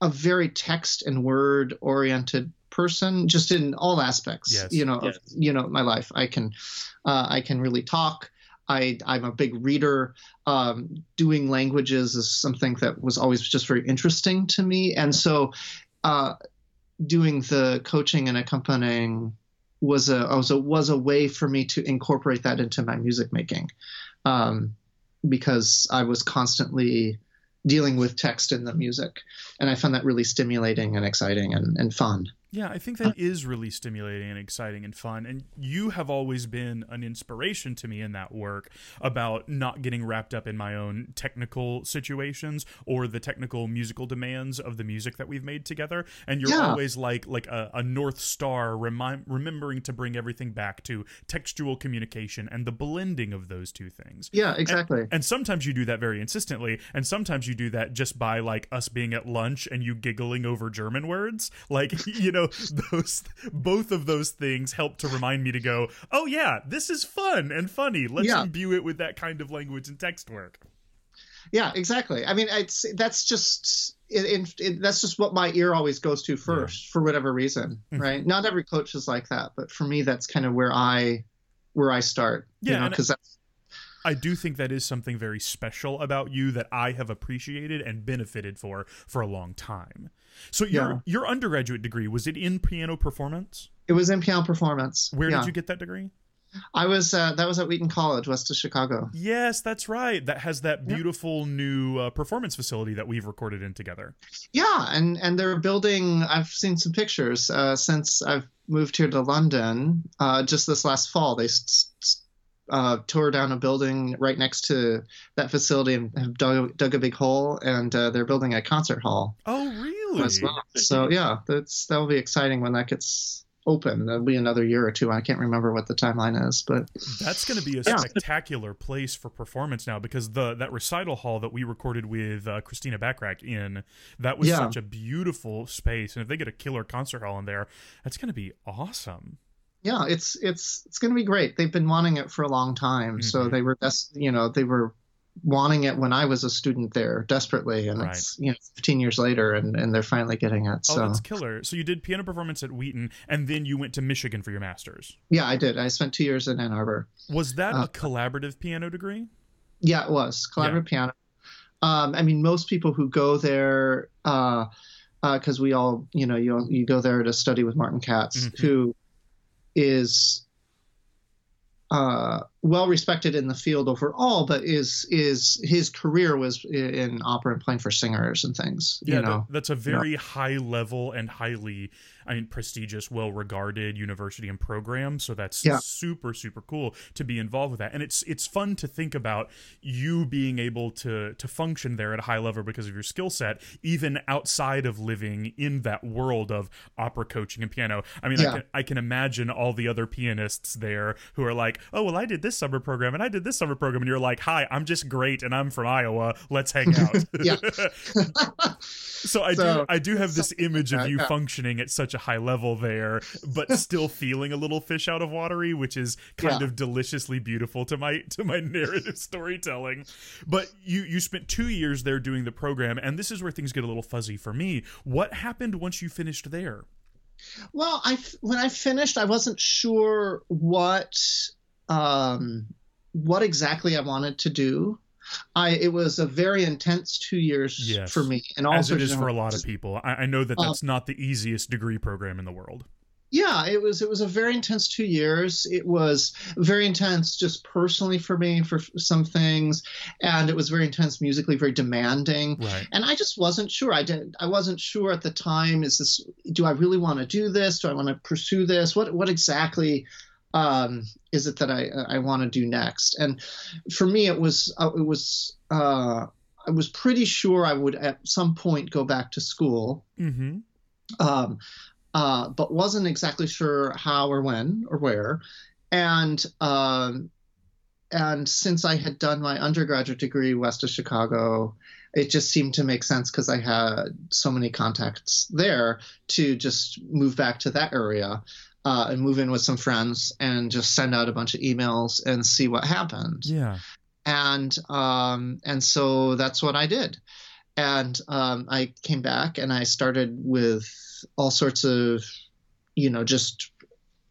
a very text and word oriented person just in all aspects yes. you know yes. of, you know my life i can uh, i can really talk I, I'm a big reader. Um, doing languages is something that was always just very interesting to me. And so, uh, doing the coaching and accompanying was a, was a was a way for me to incorporate that into my music making, um, because I was constantly dealing with text in the music, and I found that really stimulating and exciting and, and fun. Yeah, I think that is really stimulating and exciting and fun. And you have always been an inspiration to me in that work about not getting wrapped up in my own technical situations or the technical musical demands of the music that we've made together. And you're yeah. always like like a, a north star, remind, remembering to bring everything back to textual communication and the blending of those two things. Yeah, exactly. And, and sometimes you do that very insistently, and sometimes you do that just by like us being at lunch and you giggling over German words, like you know those both of those things help to remind me to go, oh yeah, this is fun and funny. Let's yeah. imbue it with that kind of language and text work. Yeah, exactly. I mean, it's that's just it, it, that's just what my ear always goes to first yeah. for whatever reason, mm-hmm. right? Not every coach is like that, but for me, that's kind of where I where I start. Yeah, because that's I do think that is something very special about you that I have appreciated and benefited for for a long time. So your yeah. your undergraduate degree was it in piano performance? It was in piano performance. Where yeah. did you get that degree? I was uh, that was at Wheaton College, west of Chicago. Yes, that's right. That has that beautiful yeah. new uh, performance facility that we've recorded in together. Yeah, and and they're building. I've seen some pictures uh, since I've moved here to London. Uh, just this last fall, they st- uh, tore down a building right next to that facility and have dug, dug a big hole, and uh, they're building a concert hall. Oh, really? As well. So yeah, that's that will be exciting when that gets open. That'll be another year or two. I can't remember what the timeline is, but that's going to be a yeah. spectacular place for performance now because the that recital hall that we recorded with uh, Christina Backrack in that was yeah. such a beautiful space, and if they get a killer concert hall in there, that's going to be awesome yeah, it's it's it's going to be great. They've been wanting it for a long time, mm-hmm. so they were des- you know they were wanting it when I was a student there desperately, and right. it's you know 15 years later, and and they're finally getting it. Oh, so. Oh, that's killer! So you did piano performance at Wheaton, and then you went to Michigan for your master's. Yeah, I did. I spent two years in Ann Arbor. Was that uh, a collaborative piano degree? Yeah, it was collaborative yeah. piano. Um, I mean, most people who go there, because uh, uh, we all, you know, you you go there to study with Martin Katz, mm-hmm. who is uh, well respected in the field overall, but is is his career was in opera and playing for singers and things. Yeah, you know? that, that's a very know? high level and highly I mean, prestigious, well regarded university and program. So that's yeah. super, super cool to be involved with that. And it's it's fun to think about you being able to to function there at a high level because of your skill set, even outside of living in that world of opera coaching and piano. I mean, yeah. I, can, I can imagine all the other pianists there who are like, oh, well, I did this summer program and I did this summer program. And you're like, hi, I'm just great and I'm from Iowa. Let's hang out. so I so, do I do have this image of you functioning at such a high level there, but still feeling a little fish out of watery, which is kind yeah. of deliciously beautiful to my to my narrative storytelling. But you you spent two years there doing the program, and this is where things get a little fuzzy for me. What happened once you finished there? Well, I when I finished, I wasn't sure what um, what exactly I wanted to do. I it was a very intense two years yes. for me, and also as it is for a lot of people. I, I know that that's uh, not the easiest degree program in the world. Yeah, it was. It was a very intense two years. It was very intense, just personally for me for some things, and it was very intense musically, very demanding. Right. And I just wasn't sure. I didn't. I wasn't sure at the time. Is this? Do I really want to do this? Do I want to pursue this? What? What exactly? Um, is it that I I want to do next? And for me, it was uh, it was uh, I was pretty sure I would at some point go back to school, mm-hmm. um, uh, but wasn't exactly sure how or when or where. And um, and since I had done my undergraduate degree west of Chicago, it just seemed to make sense because I had so many contacts there to just move back to that area uh, and move in with some friends and just send out a bunch of emails and see what happened. Yeah. And um, and so that's what I did. And um, I came back and I started with all sorts of, you know, just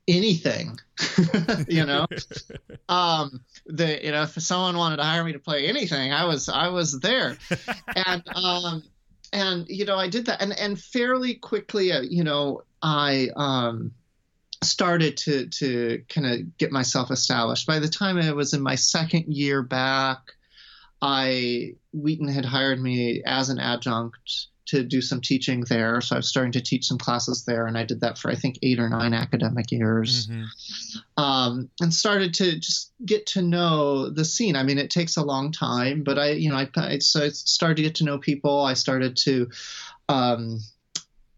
anything, you know. um, the you know if someone wanted to hire me to play anything, I was I was there, and um, and you know I did that, and and fairly quickly, uh, you know, I um started to to kind of get myself established. By the time I was in my second year back, I Wheaton had hired me as an adjunct to do some teaching there. So I was starting to teach some classes there, and I did that for I think eight or nine academic years, mm-hmm. um, and started to just get to know the scene. I mean, it takes a long time, but I, you know, I, I, so I started to get to know people. I started to um,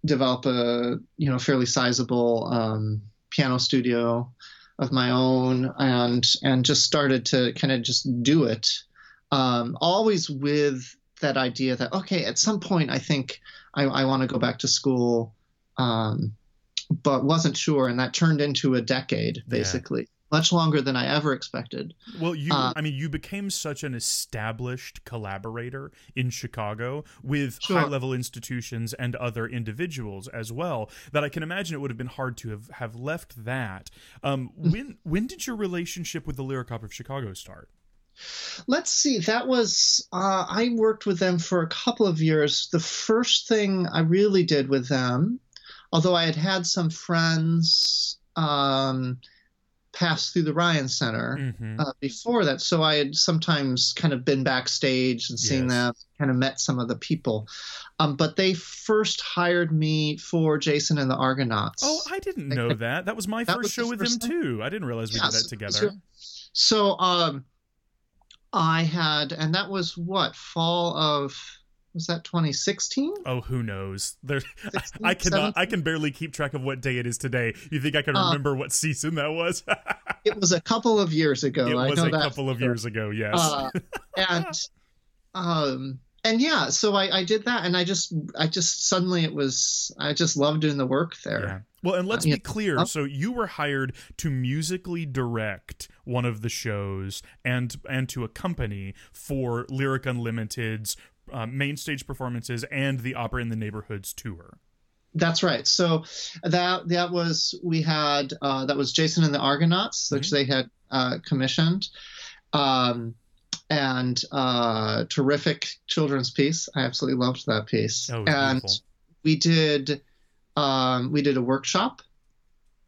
develop a you know fairly sizable um, piano studio of my own, and and just started to kind of just do it. Um, always with that idea that okay, at some point I think I, I want to go back to school, um, but wasn't sure, and that turned into a decade basically. Much longer than I ever expected. Well, you, uh, I mean, you became such an established collaborator in Chicago with sure. high level institutions and other individuals as well that I can imagine it would have been hard to have, have left that. Um, mm. when, when did your relationship with the Lyric Opera of Chicago start? Let's see. That was uh, I worked with them for a couple of years. The first thing I really did with them, although I had had some friends um, pass through the Ryan Center mm-hmm. uh, before that, so I had sometimes kind of been backstage and seen yes. them, kind of met some of the people. Um, but they first hired me for Jason and the Argonauts. Oh, I didn't know that. That was my that first was show with them too. I didn't realize we yeah, did that together. So, so um, I had, and that was what fall of was that 2016? Oh, who knows? There, 16, I cannot. 17? I can barely keep track of what day it is today. You think I can uh, remember uh, what season that was? it was a couple of years ago. It was a couple of years ago. Yes. Uh, and um, and yeah, so I, I did that, and I just, I just suddenly it was, I just loved doing the work there. Yeah. Well, and let's uh, be clear. So you were hired to musically direct one of the shows and and to accompany for Lyric Unlimited's uh, main stage performances and the Opera in the Neighborhoods tour. That's right. So that that was we had uh, that was Jason and the Argonauts, which mm-hmm. they had uh, commissioned. Um, and uh, terrific children's piece. I absolutely loved that piece. Oh, and beautiful. we did um, we did a workshop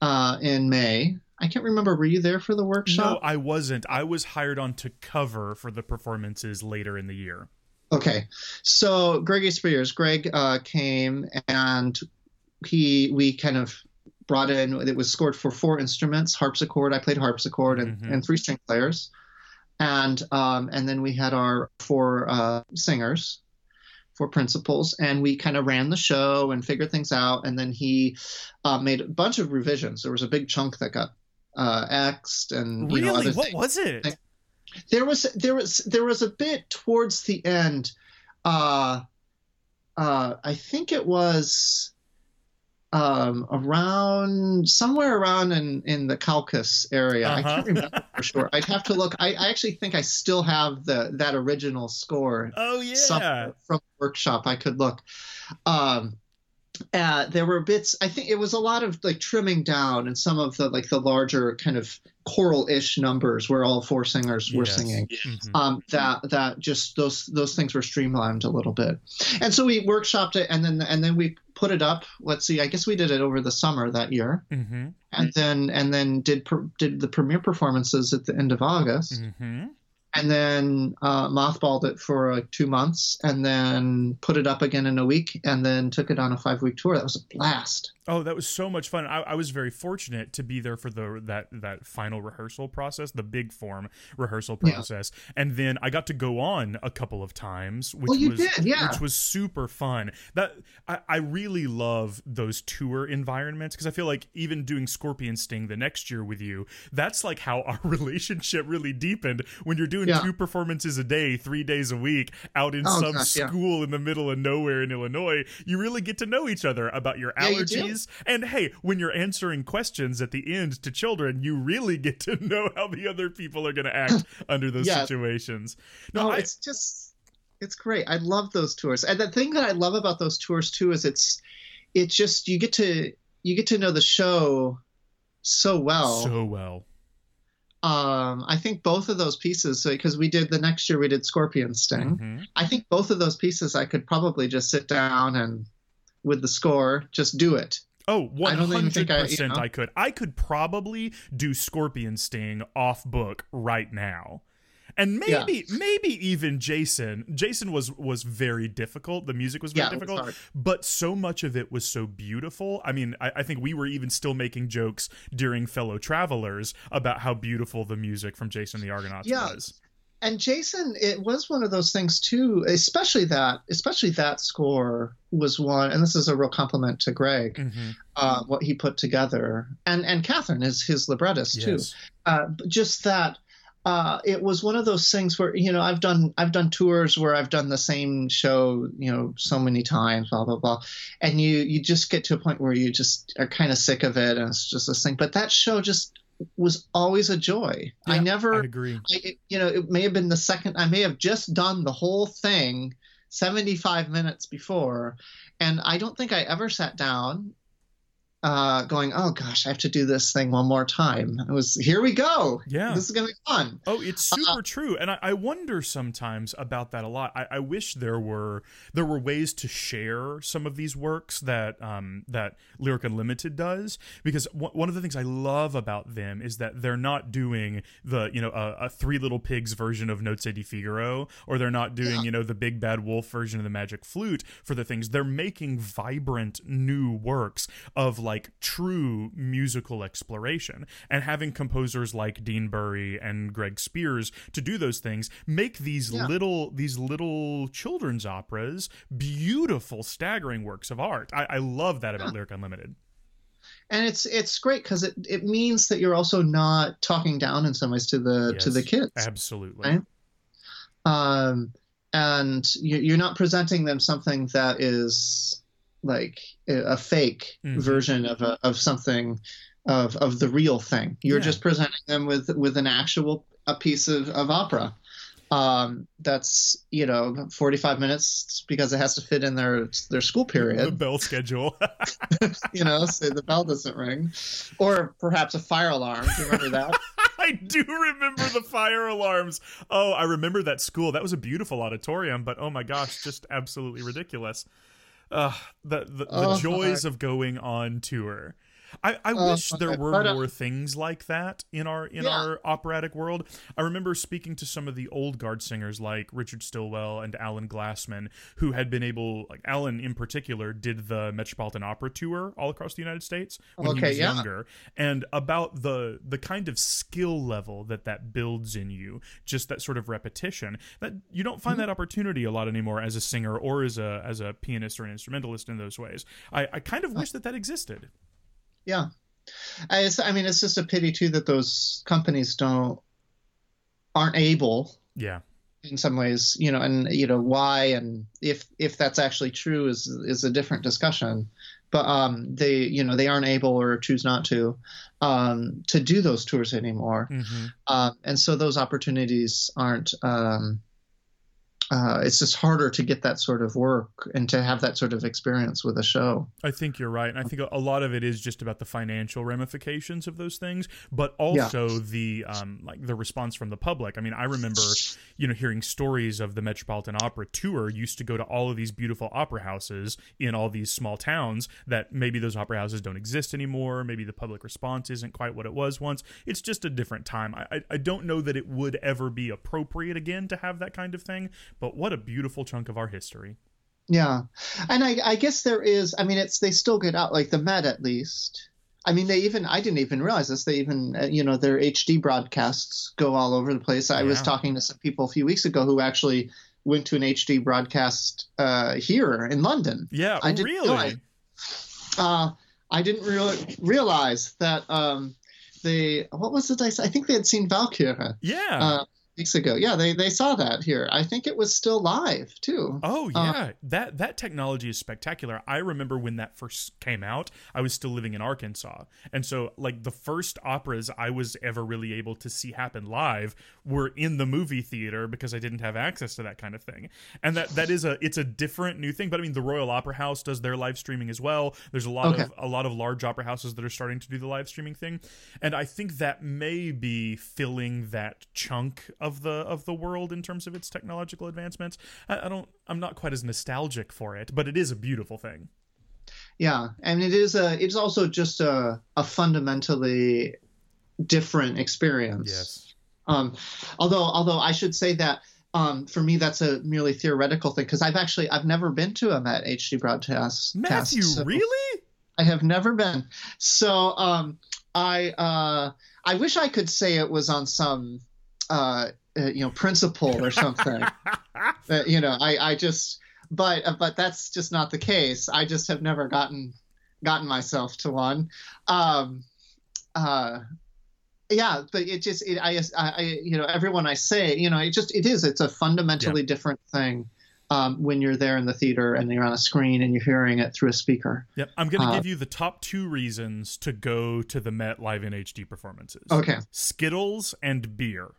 uh, in May. I can't remember. Were you there for the workshop? No, I wasn't. I was hired on to cover for the performances later in the year. Okay, so Greg Spears, Greg uh, came and he we kind of brought in. It was scored for four instruments: harpsichord. I played harpsichord and, mm-hmm. and three string players and um, and then we had our four uh, singers, four principals, and we kind of ran the show and figured things out. And then he uh, made a bunch of revisions. There was a big chunk that got uh, xed, and really, know, what things. was it? There was there was there was a bit towards the end. Uh, uh, I think it was um, around somewhere around in, in the Caucasus area. Uh-huh. I can't remember for sure. I'd have to look. I, I, actually think I still have the that original score. Oh yeah, from workshop. I could look. Um, uh, there were bits. I think it was a lot of like trimming down and some of the like the larger kind of choral-ish numbers where all four singers were yes. singing. Mm-hmm. Um, that that just those those things were streamlined a little bit, and so we workshopped it, and then and then we put it up. Let's see, I guess we did it over the summer that year, mm-hmm. and then and then did did the premiere performances at the end of August. Mm-hmm and then uh, mothballed it for like two months and then put it up again in a week and then took it on a five week tour. That was a blast. Oh, that was so much fun. I, I, was very fortunate to be there for the that that final rehearsal process, the big form rehearsal process, yeah. and then I got to go on a couple of times, which well, was did, yeah. which was super fun. That I, I really love those tour environments because I feel like even doing Scorpion Sting the next year with you, that's like how our relationship really deepened when you're doing doing Yeah. two performances a day, three days a week, out in Oh, some gosh, yeah. school in the middle of nowhere in Illinois, you really get to know each other about your Yeah, you allergies. And hey, when you're answering questions at the end to children, you really get to know how the other people are going to act under those situations. No, No, oh, I, it's just it's great. I love those tours. And the thing that I love about those tours too is it's it's just you get to you get to know the show so well. so well. Um I think both of those pieces because we did the next year we did Scorpion Sting. Mhm. I think both of those pieces I could probably just sit down and with the score just do it. Oh, I don't even think I- 100% you know? I could. I could probably do Scorpion Sting off book right now. And Yeah. maybe maybe even Jason. Jason was was very difficult. The music was very Yeah, it was difficult. But so much of it was so beautiful. I mean, I, I think we were even still making jokes during fellow travelers about how beautiful the music from Jason the Argonauts Yeah. was. and Jason, it was one of those things too, especially that, especially that score was one, and this is a real compliment to Greg, Mhm. uh, what he put together, and and Catherine is his librettist too. Uh, just that, uh, it was one of those things where you know I've done I've done tours where I've done the same show you know so many times, blah blah blah, and you you just get to a point where you just are kind of sick of it, and it's just this thing. But that show just was always a joy. I never I agree. I, it- you know, it may have been the second. I may have just done the whole thing 75 minutes before, and I don't think I ever sat down uh, going, "Oh gosh, I have to do this thing one more time." It was, "Here we go. Yeah. This is gonna be fun." Oh, it's super true, and I, I wonder sometimes about that a lot. I, I wish there were there were ways to share some of these works that um, that Lyric Unlimited does, because w- one of the things I love about them is that they're not doing the you know a, a Three Little Pigs version of Nozze di Figaro, or they're not doing Yeah. you know the Big Bad Wolf version of the Magic Flute for the things. They're making vibrant new works of like true musical exploration and having composers like Dean Burry and Greg Spears to do those things make these Yeah. little these little children's operas beautiful staggering works of art I, I love that about Yeah. Lyric Unlimited And it's it's great because it, it means that you're also not talking down in some ways to the to the kids. absolutely Right. um, and you're not presenting them something that is like a fake Mhm. version of a, of something of of the real thing. You're Yeah. just presenting them with with an actual a piece of, of opera. Um, that's you know 45 minutes because it has to fit in their their school period. the bell schedule you know, so the bell doesn't ring, or perhaps a fire alarm. Do you remember that? I do remember the fire alarms. Oh, I remember that school. That was a beautiful auditorium, but oh my gosh, just absolutely ridiculous. Uh, the the, the Oh, joys of going on tour. I, I Oh, wish there were uh, more things like that in our in Yeah. our operatic world. I remember speaking to some of the old guard singers like Richard Stilwell and Alan Glassman, who had been able, like Alan in particular, did the Metropolitan Opera tour all across the United States when he was yeah. younger, and about the the kind of skill level that that builds in you, just that sort of repetition. That you don't find Mm-hmm. that opportunity a lot anymore as a singer or as a as a pianist or an instrumentalist in those ways. I, I kind of wish that that existed. Yeah. I, I mean, it's just a pity too that those companies don't aren't able Yeah. in some ways, you know, and you know why and if if that's actually true is is a different discussion. But um, they you know they aren't able or choose not to um, to do those tours anymore, hmm um, and so those opportunities aren't. Um, uh, it's just harder to get that sort of work and to have that sort of experience with a show. I think you're right. And I think a- lot of it is just about the financial ramifications of those things, but also the um, like the response from the public. I mean, I remember, you know, hearing stories of the Metropolitan Opera tour used to go to all of these beautiful opera houses in all these small towns that maybe those opera houses don't exist anymore. Maybe the public response isn't quite what it was once. It's just a different time. I, I, I don't know that it would ever be appropriate again to have that kind of thing, but what a beautiful chunk of our history. Yeah, and I, I guess there is. I mean, it's they still get out like the Met at least. I mean, they even I didn't even realize this. They even uh, you know their HD broadcasts go all over the place. I was talking to some people a few weeks ago who actually went to an HD broadcast uh, here in London. Yeah, I didn't really. realize- Uh, I didn't real, realize that um, they what was it? I think they had seen Valkyrie. Yeah. Uh, weeks ago. Yeah, they they saw that here. I think it was still live too. Oh uh, yeah, uh, that that technology is spectacular. I remember when that first came out. I was still living in Arkansas, and so like the first operas I was ever really able to see happen live were in the movie theater because I didn't have access to that kind of thing. And that that is a it's a different new thing. But I mean, the Royal Opera House does their live streaming as well. There's a lot okay. of a lot of large opera houses that are starting to do the live streaming thing, and I think that may be filling that chunk of the of the world in terms of its technological advancements. I, I don't. I'm not quite as nostalgic for it, but it is a beautiful thing. Yeah, and it is a. It's also just a a fundamentally different experience. Yes. Um, although although I should say that um, for me that's a merely theoretical thing because I've actually I've never been to a Met HD broadcast. Matthew, so really? I have never been. So um, I uh, I wish I could say it was on some uh, uh, you know principle or something. uh, you know, I I just but uh, but that's just not the case. I just have never gotten gotten myself to one. Um, uh, yeah, but it just it, I I you know everyone I say you know it just it is it's a fundamentally yeah. different thing. Um, when you're there in the theater and you're on a screen and you're hearing it through a speaker. Yep. I'm going to uh, give you the top two reasons to go to the Met Live in HD performances. Okay. Skittles and beer.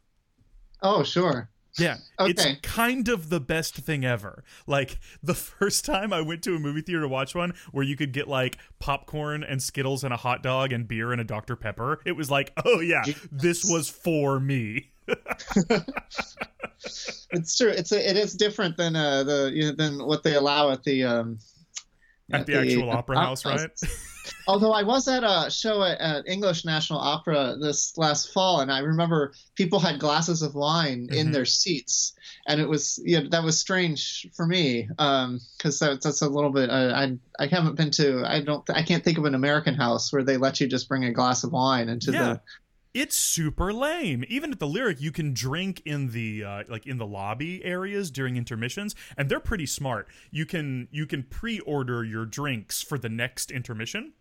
Oh, sure. Yeah, okay. it's kind of the best thing ever. Like the first time I went to a movie theater to watch one where you could get like popcorn and Skittles and a hot dog and beer and a Dr Pepper, it was like, "Oh yeah, this was for me." it's true. It's a, it is different than uh the you know, than what they allow at the um at, the, the, actual opera house, right? Although I was at a show at, at, English National Opera this last fall, and I remember people had glasses of wine mm-hmm. in their seats, and it was yeah that was strange for me because um, that's, that's a little bit uh, I I haven't been to I don't I can't think of an American house where they let you just bring a glass of wine into yeah. the it's super lame. Even at the lyric, you can drink in the uh, like in the lobby areas during intermissions, and they're pretty smart. You can you can pre-order your drinks for the next intermission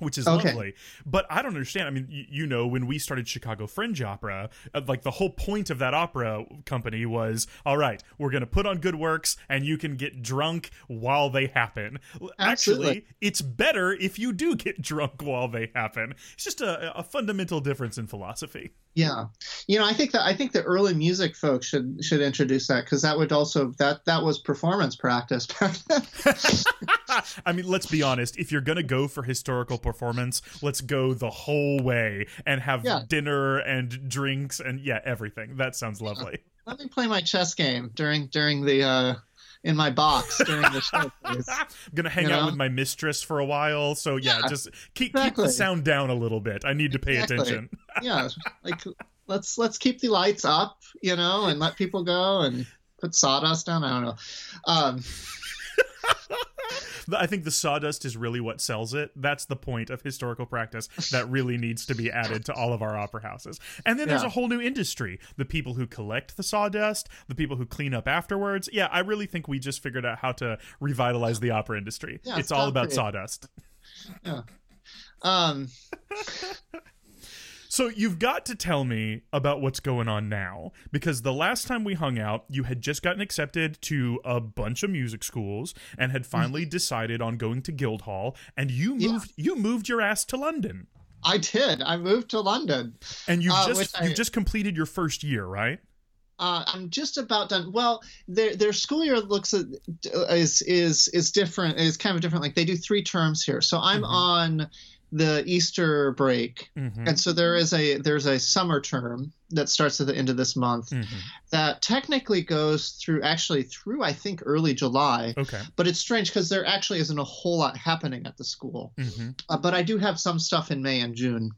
which is okay. lovely. But I don't understand. I mean, you, you, know, when we started Chicago Fringe Opera, uh, like the whole point of that opera company was, all right, we're going to put on good works and you can get drunk while they happen. Absolutely. Actually, it's better if you do get drunk while they happen. It's just a, a fundamental difference in philosophy. Yeah, you know, I think that I think the early music folks should should introduce that because that would also that that was performance practice back then. I mean, let's be honest. If you're gonna go for historical performance, let's go the whole way and have yeah. dinner and drinks and yeah, everything. That sounds lovely. Let me play my chess game during during the uh, in my box during the show. I'm gonna hang you out know? with my mistress for a while, so yeah, yeah just keep exactly. keep the sound down a little bit. I need to pay exactly. attention. yeah, like let's let's keep the lights up, you know, and let people go and put sawdust down. I don't know. Um, I think the sawdust is really what sells it. That's the point of historical practice that really needs to be added to all of our opera houses. And then yeah. there's a whole new industry the people who collect the sawdust, the people who clean up afterwards. Yeah, I really think we just figured out how to revitalize the opera industry. Yeah, it's all about sawdust. Yeah. Um So you've got to tell me about what's going on now because the last time we hung out, you had just gotten accepted to a bunch of music schools and had finally mm-hmm. decided on going to Guildhall and you moved yeah. you moved your ass to London. I did. I moved to London. And you uh, just you just completed your first year, right? Uh, I'm just about done. Well, their their school year looks at, is is is different. Is kind of different. Like they do three terms here. So I'm mm-hmm. on the Easter break, mm-hmm. and so there is a there's a summer term that starts at the end of this month mm-hmm. that technically goes through actually through I think early July. Okay, but it's strange because there actually isn't a whole lot happening at the school. Mm-hmm. Uh, but I do have some stuff in May and June.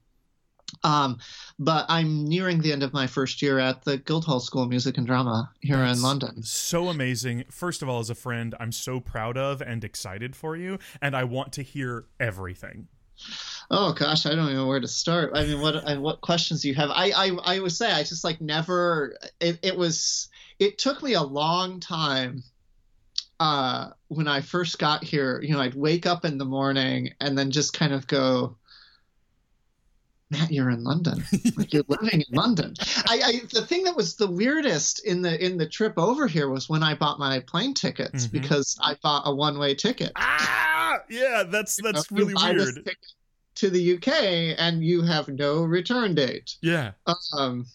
Um, but I'm nearing the end of my first year at the Guildhall School of Music and Drama here That's in London. So amazing. First of all, as a friend, I'm so proud of and excited for you, and I want to hear everything. Oh gosh, I don't even know where to start. I mean, what what questions do you have? I I, I would say I just like never. It, it was. It took me a long time. Uh, when I first got here, you know, I'd wake up in the morning and then just kind of go, Matt, you're in London. Like you're living in London. I, I, the thing that was the weirdest in the in the trip over here was when I bought my plane tickets Mhm. because I bought a one way ticket. Ah, yeah, that's You know, that's you really weird. To the UK, and you have no return date. Yeah. Um,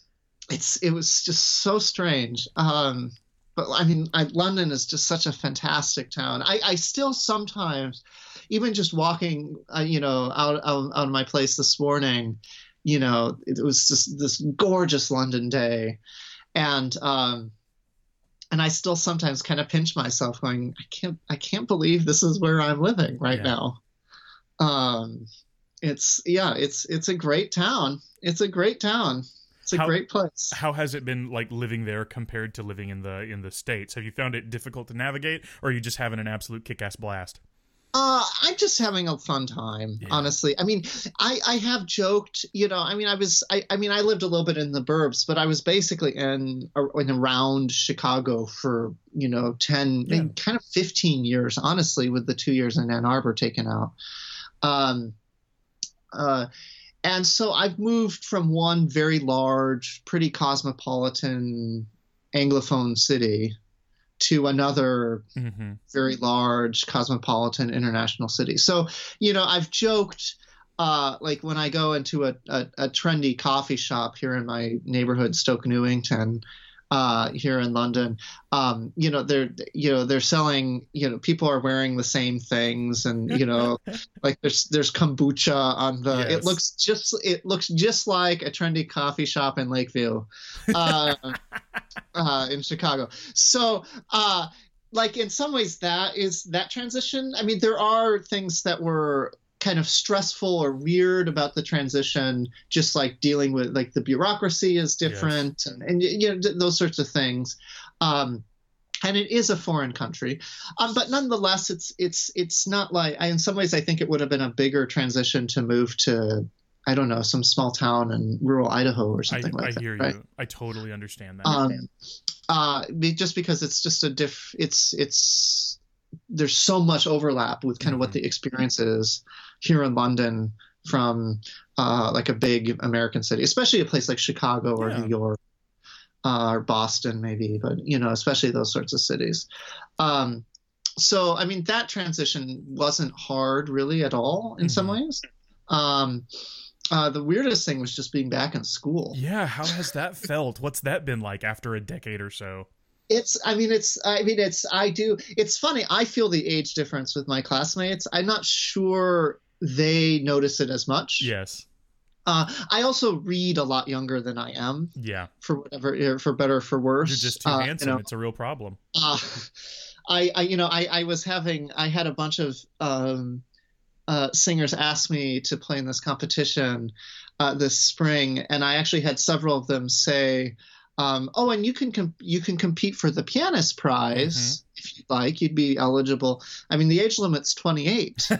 it's it was just so strange. Um, but I mean, I, London is just such a fantastic town. I, I still sometimes, even just walking, uh, you know, out, out out of my place this morning, you know, it was just this gorgeous London day, and um, and I still sometimes kind of pinch myself, going, I can't, I can't believe this is where I'm living right Yeah. now. Um, it's yeah, it's it's a great town. It's a great town. It's a How- great place. How has it been like living there compared to living in the in the states? Have you found it difficult to navigate, or are you just having an absolute kick-ass blast? Uh, I'm just having a fun time, Yeah. honestly. I mean, I, I have joked, you know, I mean, I was, I, I mean, I lived a little bit in the burbs, but I was basically in, in around Chicago for, you know, 10, Yeah. kind of 15 years, honestly, with the two years in Ann Arbor taken out. Um, uh, and so I've moved from one very large, pretty cosmopolitan Anglophone city to another Mm-hmm. very large cosmopolitan international city. So, you know, I've joked uh, like when I go into a, a, a trendy coffee shop here in my neighborhood, Stoke Newington, uh, here in London, um, you know, they're you know they're selling, you know, people are wearing the same things, and you know, like there's there's kombucha on the. Yes. It looks just it looks just like a trendy coffee shop in Lakeview, uh, uh, in Chicago. So. Uh, like in some ways that is that transition i mean there are things that were kind of stressful or weird about the transition just like dealing with like the bureaucracy is different and, and you know th- those sorts of things um and it is a foreign country um, but nonetheless it's it's it's not like I, in some ways i think it would have been a bigger transition to move to i don't know some small town in rural idaho or something I like that I hear right? you. I totally understand that. um, uh, just because it's just a diff. It's it's there's so much overlap with kind of what Mhm. the experience is here in London from uh, like a big American city, especially a place like Chicago or Yeah. New York uh, or Boston, maybe, but you know, especially those sorts of cities. Um, so, I mean, that transition wasn't hard really at all in some Mhm. ways. Um, uh, the weirdest thing was just being back in school. yeah, how has that felt? What's that been like after a decade or so? It's, I mean, it's, I mean, it's, I do, it's funny. I feel the age difference with my classmates. I'm not sure they notice it as much. Yes. Uh, I also read a lot younger than I am, Yeah. for whatever, eh, for better or for worse. You're just too Uh, handsome. You know, it's a real problem. uh, I, I, you know, I, I was having, I had a bunch of um, uh, singers ask me to play in this competition uh, this spring, and I actually had several of them say, um, "Oh, and you can com- you can compete for the pianist prize if you'd like. You'd be eligible. I mean, the age limit's 28."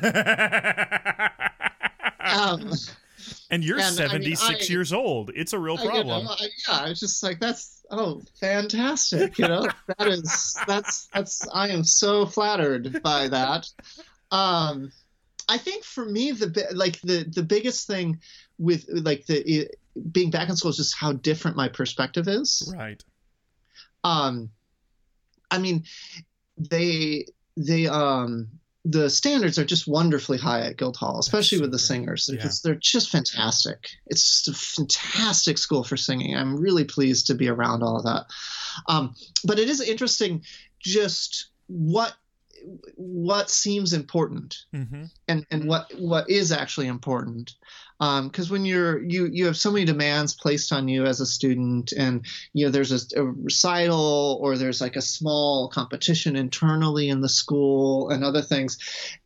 Um, and you're and, I mean, 76 years old. It's a real I- you problem. know, I- yeah, I was just like, that's oh, fantastic. You know, that is that's that's I am so flattered by that. Um, I think for me, the like the the biggest thing with like the being back in school is just how different my perspective is. Right. Um, I mean, they they um the standards are just wonderfully high at Guildhall, especially so with the great. singers. They're, Yeah. just, they're just fantastic. It's just a fantastic school for singing. I'm really pleased to be around all of that. Um, but it is interesting, just what what seems important hmm and and what what is actually important. Because when you're you you have so many demands placed on you as a student and you know there's a, a recital or there's like a small competition internally in the school and other things.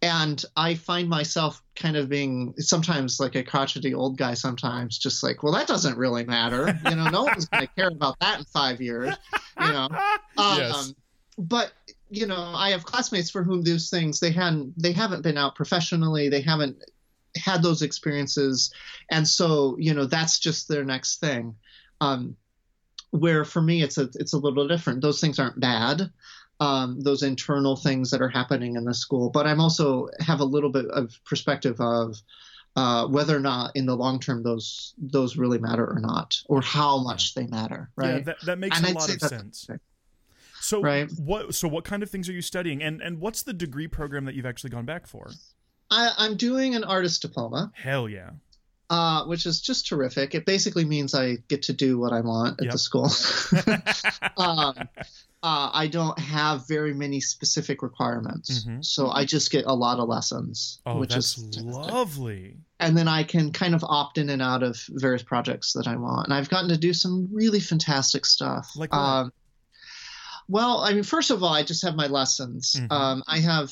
And i find myself kind of being sometimes like a crotchety old guy sometimes just like well that doesn't really matter. You know no one's going to care about that in five years you know? Yes. um, but you know, I have classmates for whom those things they hadn't they haven't been out professionally, they haven't had those experiences, and so you know that's just their next thing. Um, where for me it's a it's a little different. Those things aren't bad. Um, those internal things that are happening in the school, but I'm also have a little bit of perspective of uh, whether or not in the long term those those really matter or not, or how much they matter, right? Yeah, that, that makes And a I'd lot of sense. So Right. what so what kind of things are you studying and and what's the degree program that you've actually gone back for? I, I'm doing an artist diploma, Hell yeah. uh, which is just terrific. It basically means I get to do what I want at Yep. the school. um, uh, I don't have very many specific requirements, Mhm. so I just get a lot of lessons, Oh, which that's is lovely. and then I can kind of opt in and out of various projects that I want. And I've gotten to do some really fantastic stuff. Like what? um, well, I mean, first of all, I just have my lessons. Mhm. Um, I have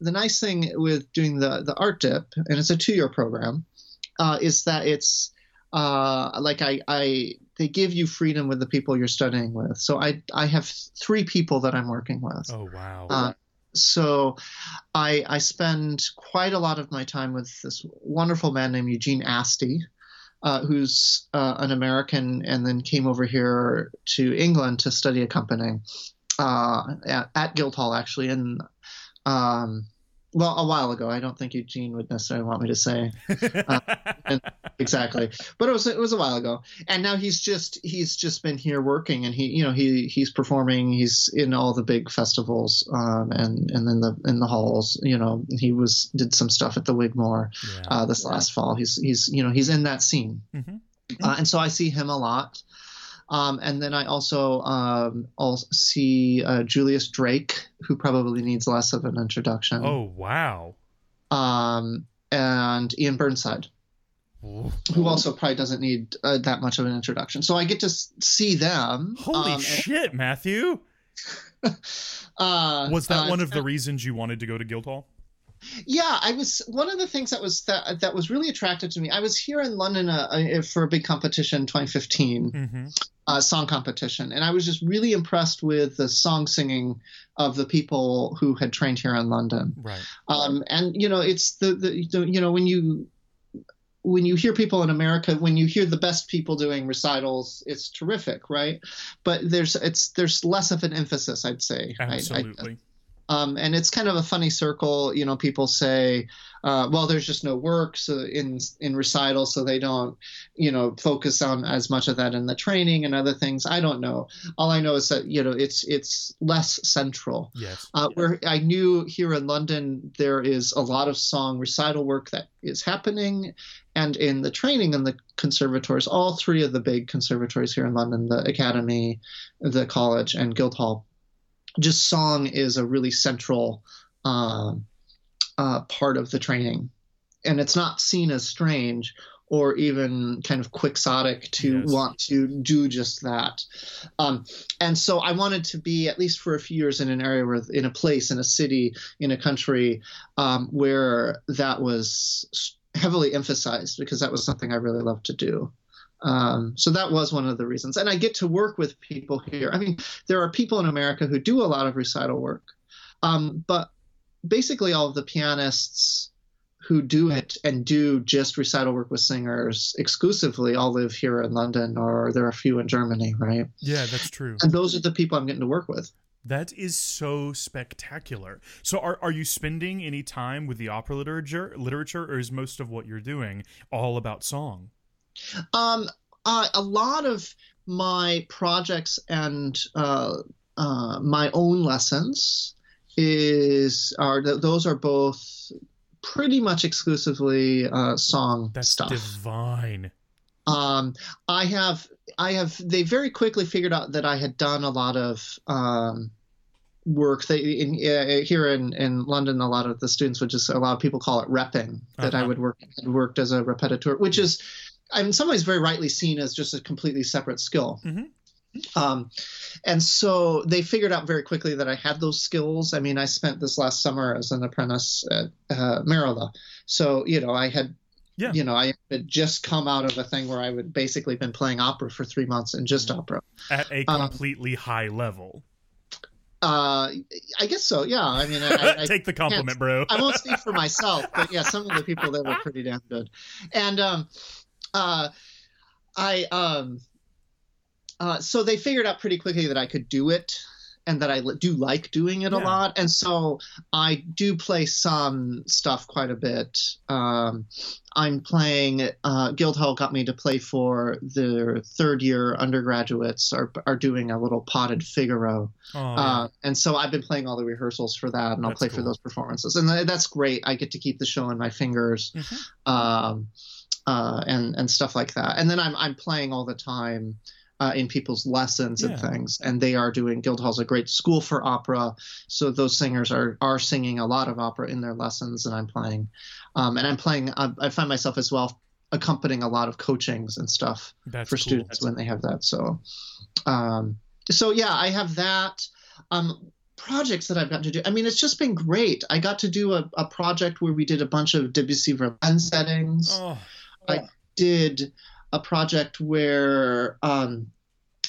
the nice thing with doing the the art dip, and it's a two year program, uh, is that it's uh, like I, I they give you freedom with the people you're studying with. So I I have three people that I'm working with. Oh wow. Uh, so I I spend quite a lot of my time with this wonderful man named Eugene Asti, uh, who's uh, an American and then came over here to England to study accompanying uh, at, at Guildhall actually and um, well a while ago. I don't think Eugene would necessarily want me to say exactly. But it was it was a while ago. And now he's just he's just been here working and he you know he he's performing. He's in all the big festivals um and and in the in the halls. You know he was did some stuff at the wigmore yeah. uh this last fall. He's he's you know he's in that scene. Mhm. uh, and so i see him a lot um, and then I also um, also see uh, Julius Drake, who probably needs less of an introduction. Oh wow. Um, and Iain Burnside, Ooh. who also probably doesn't need uh, that much of an introduction. So I get to see them. Holy um, shit, Matthew. uh, Was that uh, one of the reasons you wanted to go to Guildhall? Yeah, I was one of the things that was that that was really attractive to me. I was here in London uh, uh, for a big competition, in 2015, Mm-hmm. uh, song competition, and I was just really impressed with the song singing of the people who had trained here in London. Right. um, and you know it's the, the, the you know when you when you hear people in America when you hear the best people doing recitals it's terrific right but there's it's there's less of an emphasis I'd say I- I- Absolutely. Um, and it's kind of a funny circle. You know, people say, uh, "Well, there's just no work so in in recital, so they don't, you know, focus on as much of that in the training and other things." I don't know. All I know is that you know it's it's less central. yes. Uh, where I knew here in London, there is a lot of song recital work that is happening, and in the training in the conservatories, all three of the big conservatories here in London, the Academy, the College, and Guildhall, just song is a really central um, uh, part of the training, and it's not seen as strange or even kind of quixotic to Yes. want to do just that. Um, and so I wanted to be at least for a few years in an area where, in a place, in a city, in a country um, where that was heavily emphasized because that was something I really loved to do. Um, so that was one of the reasons. And I get to work with people here. I mean, there are people in America who do a lot of recital work, um, but basically all of the pianists who do it and do just recital work with singers exclusively all live here in London or there are a few in Germany, right? Yeah, that's true. And those are the people I'm getting to work with. That is so spectacular. So, are, are you spending any time with the opera literature, literature, or is most of what you're doing all about song? Um, uh, a lot of my projects and uh, uh, my own lessons is are th- those are both pretty much exclusively uh, song That's stuff. divine. um, I have I have they very quickly figured out that I had done a lot of um, work. They in, uh, here in, in London, a lot of the students would just a lot of people call it repping. That I Uh-huh. would work had worked as a repetiteur, which is in some ways very rightly seen as just a completely separate skill. Mhm. Um, and so they figured out very quickly that I had those skills. I mean, I spent this last summer as an apprentice at uh, Merola, so you know I had Yeah. you know, I had just come out of a thing where I would basically been playing opera for three months and just opera. At a Um, completely high level. Uh, I guess so. Yeah. I mean, I, I, Take the compliment, bro. I won't speak for myself, but yeah, some of the people there were pretty damn good. And um, uh, I um, uh, so they figured out pretty quickly that I could do it, and that I do like doing it a lot. And so I do play some stuff quite a bit. Um, I'm playing, uh, Guildhall got me to play for their third year undergraduates are, are doing a little potted Figaro. Oh. Uh, and so I've been playing all the rehearsals for that, and I'll play for those performances, and th- that's great. I get to keep the show in my fingers, Mhm. um, uh, and and stuff like that. And then I'm I'm playing all the time. Uh, in people's lessons Yeah. and things, and they are doing. Guildhall's a great school for opera, so those singers are are singing a lot of opera in their lessons, and I'm playing, um, and I'm playing. I, I find myself as well accompanying a lot of coachings and stuff That's for cool. students when they have that. So, um, so yeah, I have that. Um, projects that I've got to do. I mean, it's just been great. I got to do a, a project where we did a bunch of Debussy Verlaine settings. Oh, I did a project where um,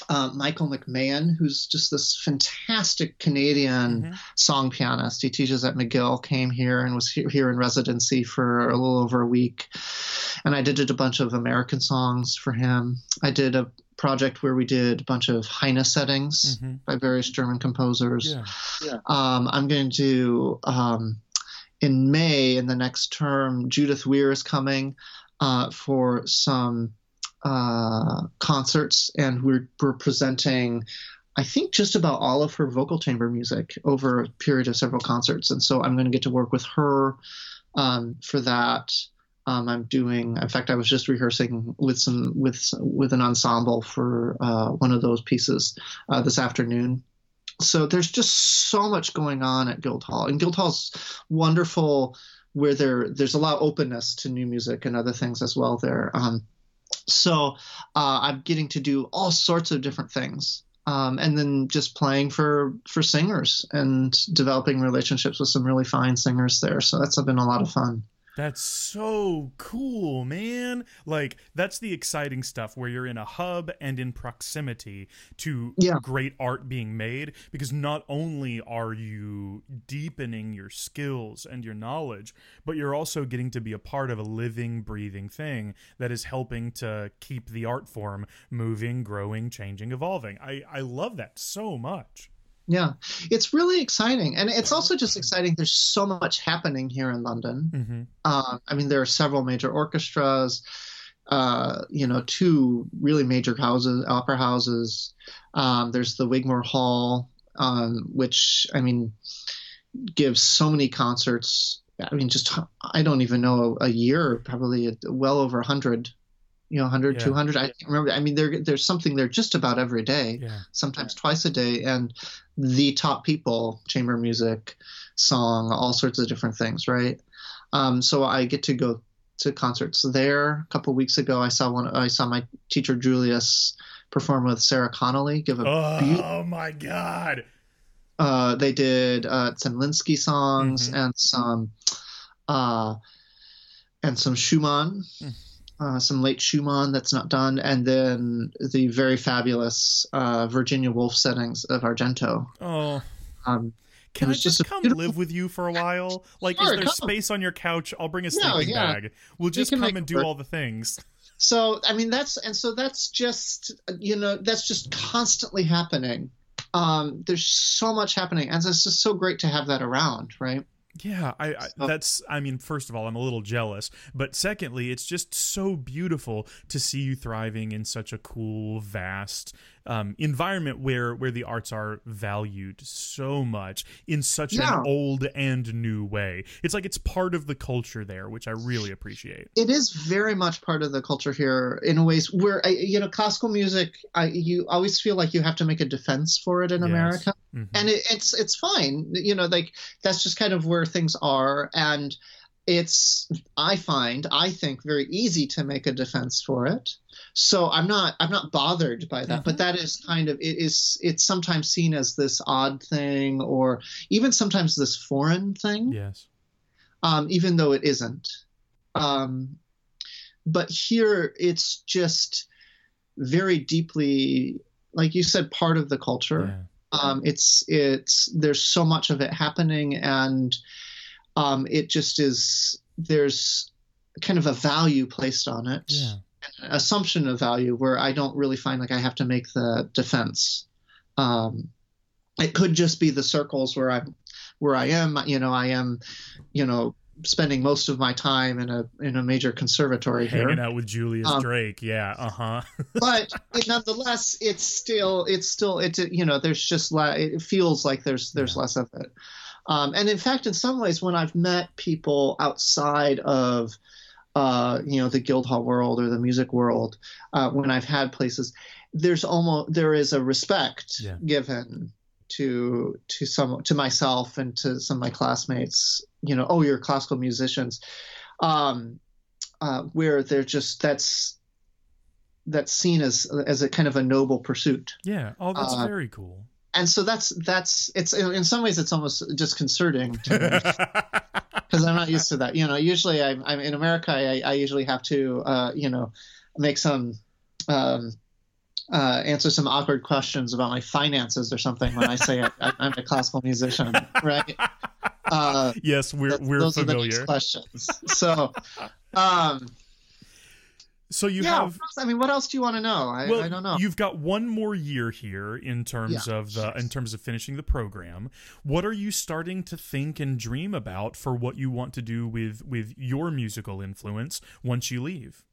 uh, Michael McMahon, who's just this fantastic Canadian mhm. song pianist. He teaches at McGill, came here and was here, here in residency for a little over a week. And I did a bunch of American songs for him. I did a project where we did a bunch of Heine settings Mhm. by various German composers. Yeah. Um, I'm going to um, in May in the next term. Judith Weir is coming uh, for some uh, concerts, and we're we're presenting. I think just about all of her vocal chamber music over a period of several concerts, and so I'm going to get to work with her um, for that. Um, I'm doing. In fact, I was just rehearsing with some with with an ensemble for uh, one of those pieces uh, this afternoon so there's just so much going on at Guildhall, and Guildhall's wonderful, where there there's a lot of openness to new music and other things as well there. Um, so uh, I'm getting to do all sorts of different things, um, and then just playing for for singers and developing relationships with some really fine singers there. So that's been a lot of fun. That's so cool, man. Like that's the exciting stuff where you're in a hub and in proximity to Yeah. great art being made because not only are you deepening your skills and your knowledge, but you're also getting to be a part of a living, breathing thing that is helping to keep the art form moving, growing, changing, evolving. I I love that so much. Yeah, it's really exciting, and it's also just exciting. There's so much happening here in London. Mhm. Uh, I mean, there are several major orchestras, uh, you know, two really major houses, opera houses. Um, there's the Wigmore Hall, um, which I mean, gives so many concerts. I mean, just I don't even know a year, probably well over a hundred. You know, 100, Yeah. 200. I can't remember. I mean, there, there's something there just about every day Yeah. sometimes twice a day, and the top people, chamber music, song, all sorts of different things, right? Um, so I get to go to concerts there. A couple weeks ago, I saw one. I saw my teacher Julius perform with Sarah Connolly. Give a Oh my god. uh, they did uh, some Linsky songs Mhm. and some uh, and some Schumann, Mm. Uh, some late Schumann that's not done, and then the very fabulous uh, Virginia Woolf settings of Argento. Oh. Um, Can I just just come beautiful- live with you for a while? Like, Sure, is there come. space on your couch? I'll bring a sleeping yeah. bag. We'll just come and do work. all the things. so I mean that's and so that's just you know that's just constantly happening. Um, there's so much happening, and it's just so great to have that around, right? Yeah, I, I that's I mean, first of all, I'm a little jealous, but secondly, it's just so beautiful to see you thriving in such a cool, vast um, environment where where the arts are valued so much in such Yeah. an old and new way. It's like it's part of the culture there, which I really appreciate. it is very much part of the culture here in ways where I, you know classical music I, you always feel like you have to make a defense for it in Yes. america Mhm. and it, it's it's fine you know like that's just kind of where things are and it's i find i think very easy to make a defense for it so i'm not i'm not bothered by that Mhm. but that is kind of it is it's sometimes seen as this odd thing or even sometimes this foreign thing yes. um, even though it isn't. Um, but here it's just very deeply, like you said, part of the culture. Yeah. Um, it's it's there's so much of it happening, and um, it just is. There's kind of a value placed on it, Yeah. an assumption of value, where I don't really find like I have to make the defense. Um, it could just be the circles where I'm where I am. You know, I am, you know, spending most of my time in a in a major conservatory Hanging here. out with Julius Um, Drake. Yeah. Uh huh. but it, nonetheless, it's still it's still it's you know there's just le- it feels like there's there's Yeah. less of it. Um, and in fact, in some ways, when I've met people outside of uh, you know the Guildhall world or the music world, uh, when I've had places, there's almost there is a respect Yeah. given to to some to myself and to some of my classmates. You know, oh, you're classical musicians, um, uh, where they're just that's that's seen as as a kind of a noble pursuit yeah. Oh, that's Uh, very cool. And so that's that's it's in some ways it's almost disconcerting to me because I'm not used to that. You know, usually I'm, I'm in America. I, I usually have to, uh, you know, make some, um, uh, answer some awkward questions about my finances or something when I say I, I'm a classical musician, right? Uh, yes, we're th- we're those are the next questions. So, um, So you yeah. have I mean, what else do you want to know? I, well, I don't know. you've got one more year here in terms of the in terms of finishing the program. What are you starting to think and dream about for what you want to do with with your musical influence once you leave?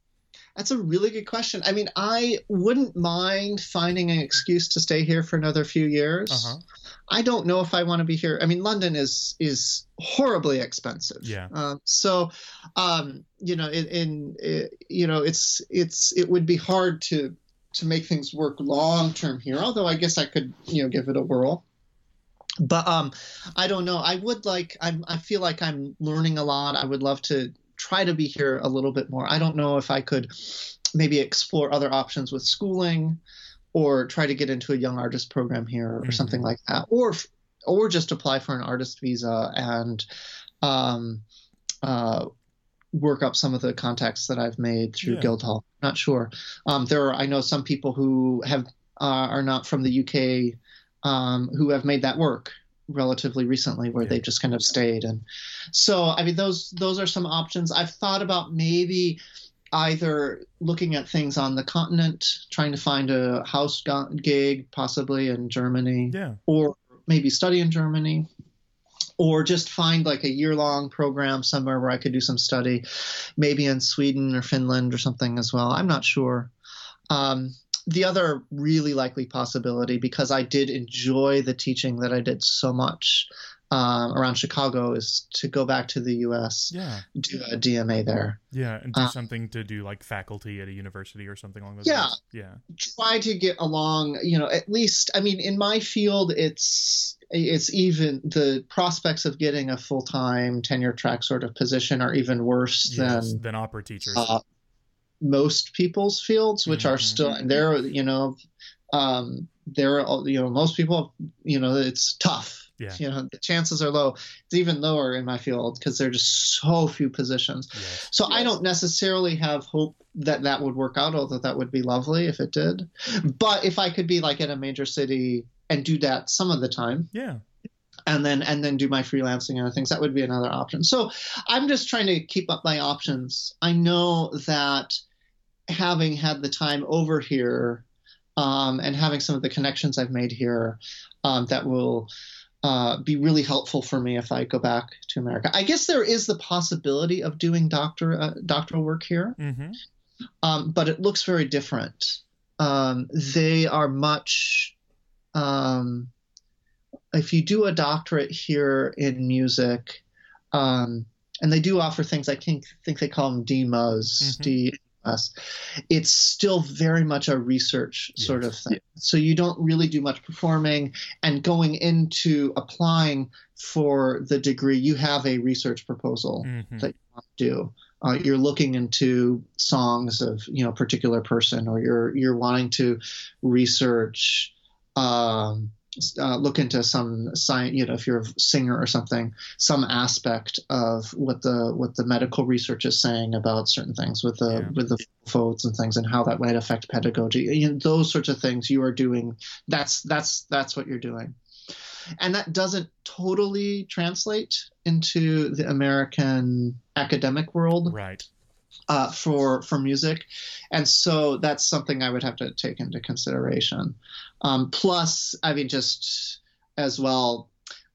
That's a really good question. I mean, I wouldn't mind finding an excuse to stay here for another few years. Uh-huh. I don't know if I want to be here. I mean, London is is horribly expensive. Yeah. Um, so, um, you know, in, in uh, you know, it's it's it would be hard to to make things work long term here. Although I guess I could you know give it a whirl. But um, I don't know. I would like. I'm. I feel like I'm learning a lot. I would love to try to be here a little bit more. I don't know if I could maybe explore other options with schooling or try to get into a young artist program here or Mhm. something like that or or just apply for an artist visa and um, uh, work up some of the contacts that I've made through Yeah. Guildhall. Not sure. Um, there are I know some people who have uh, are not from the UK um, who have made that work relatively recently where Yeah. they've just kind of stayed and so I mean those those are some options. I've thought about maybe either looking at things on the continent, trying to find a house gig possibly in Germany, Yeah. or maybe study in Germany, or just find like a year long program somewhere where I could do some study, maybe in Sweden or Finland or something as well. I'm not sure. Um, the other really likely possibility, because I did enjoy the teaching that I did so much um, around Chicago, is to go back to the U.S. Yeah. do a DMA there. Yeah, and do Uh, something to do like faculty at a university or something along those Yeah. lines. Yeah. try to get along you know at least i mean in my field it's it's even the prospects of getting a full-time tenure track sort of position are even worse Yes, than than opera teachers. uh, most people's fields which are Mhm. still and they're you know um they're you know most people you know it's tough Yeah. you know the chances are low it's even lower in my field because there are just so few positions yes. so I don't necessarily have hope that that would work out, although that would be lovely if it did. But if I could be like in a major city and do that some of the time, Yeah. and then and then do my freelancing and other things, that would be another option. So I'm just trying to keep up my options. I know that having had the time over here um, and having some of the connections I've made here, um, that will uh, be really helpful for me if I go back to America. I guess there is the possibility of doing doctor uh, doctoral work here, Mm-hmm. um, but it looks very different. Um, they are much. Um, if you do a doctorate here in music, um, and they do offer things, I think think they call them DMUS, Mhm. DMUS. It's still very much a research sort of Yes. thing. So you don't really do much performing, and going into applying for the degree, you have a research proposal Mm-hmm. that you want to do. Uh, you're looking into songs of you know a particular person, or you're you're wanting to research, um, uh, look into some science. You know, if you're a singer or something, some aspect of what the what the medical research is saying about certain things with the Yeah. with the folds and things, and how that might affect pedagogy. You know, those sorts of things you are doing. That's that's that's what you're doing and that doesn't totally translate into the American academic world Right. Uh, for for music, and so that's something I would have to take into consideration. Um, plus, I mean, just as well,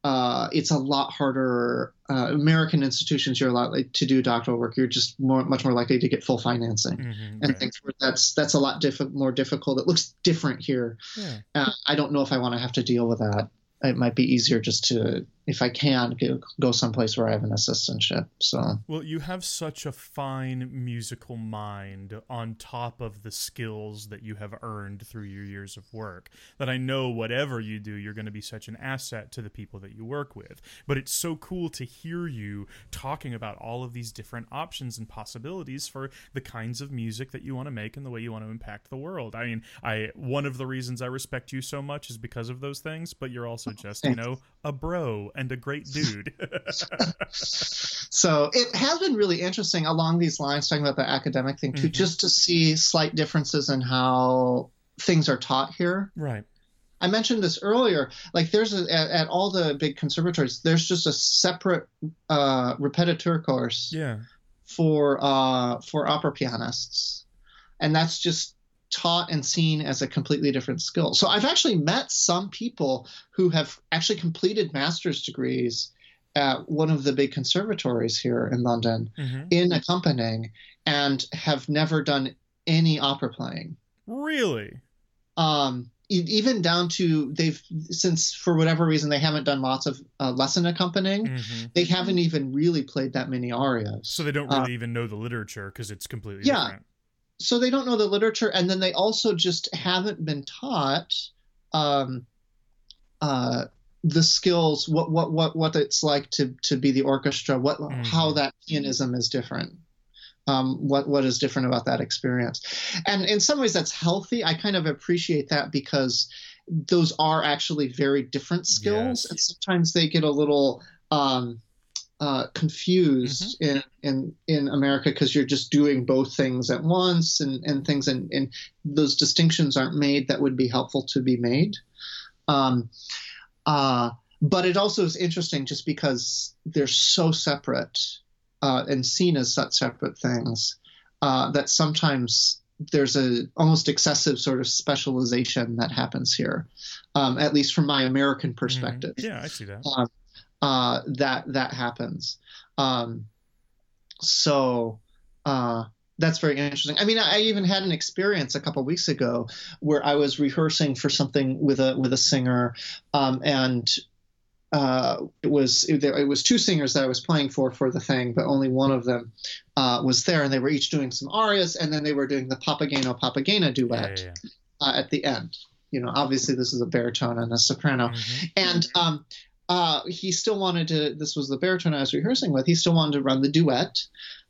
uh, it's a lot harder. Uh, American institutions, you're a lot like to do doctoral work. You're just more, much more likely to get full financing Mhm, and right. things. That's that's a lot diff- more difficult. It looks different here. Yeah. Uh, I don't know if I want to have to deal with that. It might be easier just to, if I can, go, go someplace where I have an assistantship. So Well, you have such a fine musical mind on top of the skills that you have earned through your years of work that I know whatever you do, you're going to be such an asset to the people that you work with. But it's so cool to hear you talking about all of these different options and possibilities for the kinds of music that you want to make and the way you want to impact the world. I mean, I one of the reasons I respect you so much is because of those things, but you're also oh, just, you know, a bro and a great dude. So it has been really interesting along these lines, talking about the academic thing too, Mhm. just to see slight differences in how things are taught here. right. I mentioned this earlier. Like, there's a, at, at all the big conservatories, there's just a separate uh, repetiteur course Yeah. for uh, for opera pianists, and that's just taught and seen as a completely different skill. So I've actually met some people who have actually completed master's degrees at one of the big conservatories here in London hmm in accompanying and have never done any opera playing. Really? Um, even down to they've since for whatever reason they haven't done lots of uh, lesson accompanying. hmm They haven't even really played that many arias. So they don't Uh, really even know the literature because it's completely Yeah. different. So they don't know the literature and then they also just haven't been taught um, uh, the skills what what what what it's like to to be the orchestra what Mhm. how that pianism is different um, what what is different about that experience and in some ways that's healthy i kind of appreciate that because those are actually very different skills Yes. and sometimes they get a little um, uh, confused in, in in America because you're just doing both things at once and, and things and, and those distinctions aren't made that would be helpful to be made. Um, uh, but it also is interesting just because they're so separate uh, and seen as such separate things uh, that sometimes there's a almost excessive sort of specialization that happens here, um, at least from my American perspective Mhm. Yeah, I see that. um, uh, that that happens. Um, so uh, that's very interesting. I mean, I even had an experience a couple weeks ago where I was rehearsing for something with a with a singer, um, and uh, it was it, it was two singers that I was playing for for the thing, but only one of them uh, was there, and they were each doing some arias, and then they were doing the Papageno Papagena duet yeah, yeah. uh, at the end. You know, obviously this is a baritone and a soprano, Mhm. and um, uh, he still wanted to. This was the baritone I was rehearsing with. He still wanted to run the duet.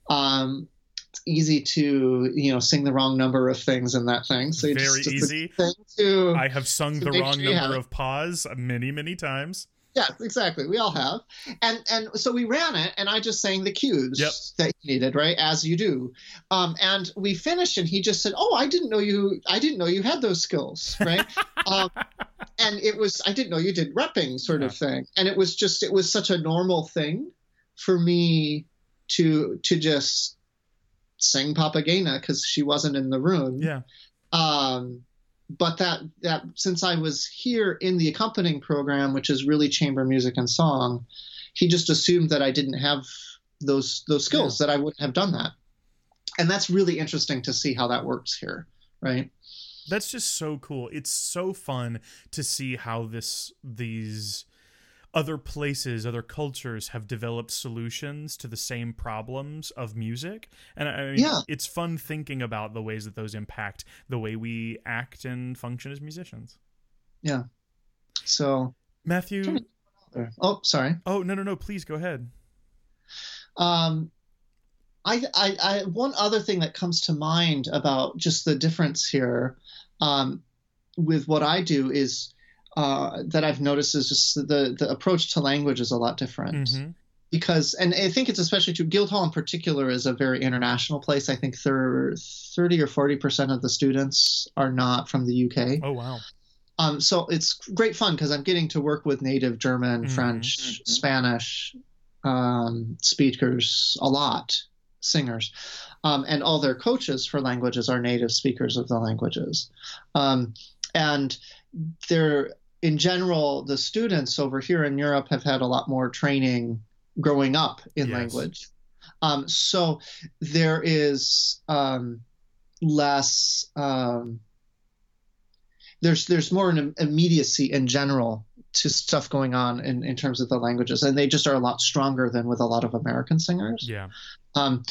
Um, it's easy to you know sing the wrong number of things in that thing. So Very just, easy. To, I have sung the wrong sure number of paws many, many times. yeah, exactly. We all have, and and so we ran it, and I just sang the cues Yep. that he needed, right, as you do. Um, and we finished, and he just said, "Oh, I didn't know you. I didn't know you had those skills, right?" um, and it was I didn't know you did repping sort of thing, and it was just it was such a normal thing for me to to just sing Papagena because she wasn't in the room. Yeah. Um, but that that since I was here in the accompanying program, which is really chamber music and song, he just assumed that I didn't have those those skills that I wouldn't have done that, and that's really interesting to see how that works here, right? That's just so cool. It's so fun to see how this these other places, other cultures have developed solutions to the same problems of music. And I mean, Yeah. it's fun thinking about the ways that those impact the way we act and function as musicians. Yeah. So, Matthew, oh, sorry. oh no no no, please go ahead. Um, I, I, I, one other thing that comes to mind about just the difference here um, with what I do is uh, that I've noticed is just the the approach to language is a lot different Mhm. because, and I think it's especially true. Guildhall in particular is a very international place. I think thir- thirty or forty percent of the students are not from the UK. Oh wow. Um, so it's great fun because I'm getting to work with native German, Mhm. French, Mhm. Spanish um, speakers a lot, singers, um, and all their coaches for languages are native speakers of the languages, um, and they're in general, the students over here in Europe have had a lot more training growing up in Yes. language. Um, so there is um, less. Um, there's there's more an immediacy in general to stuff going on in, in terms of the languages, and they just are a lot stronger than with a lot of American singers. Yeah. Um,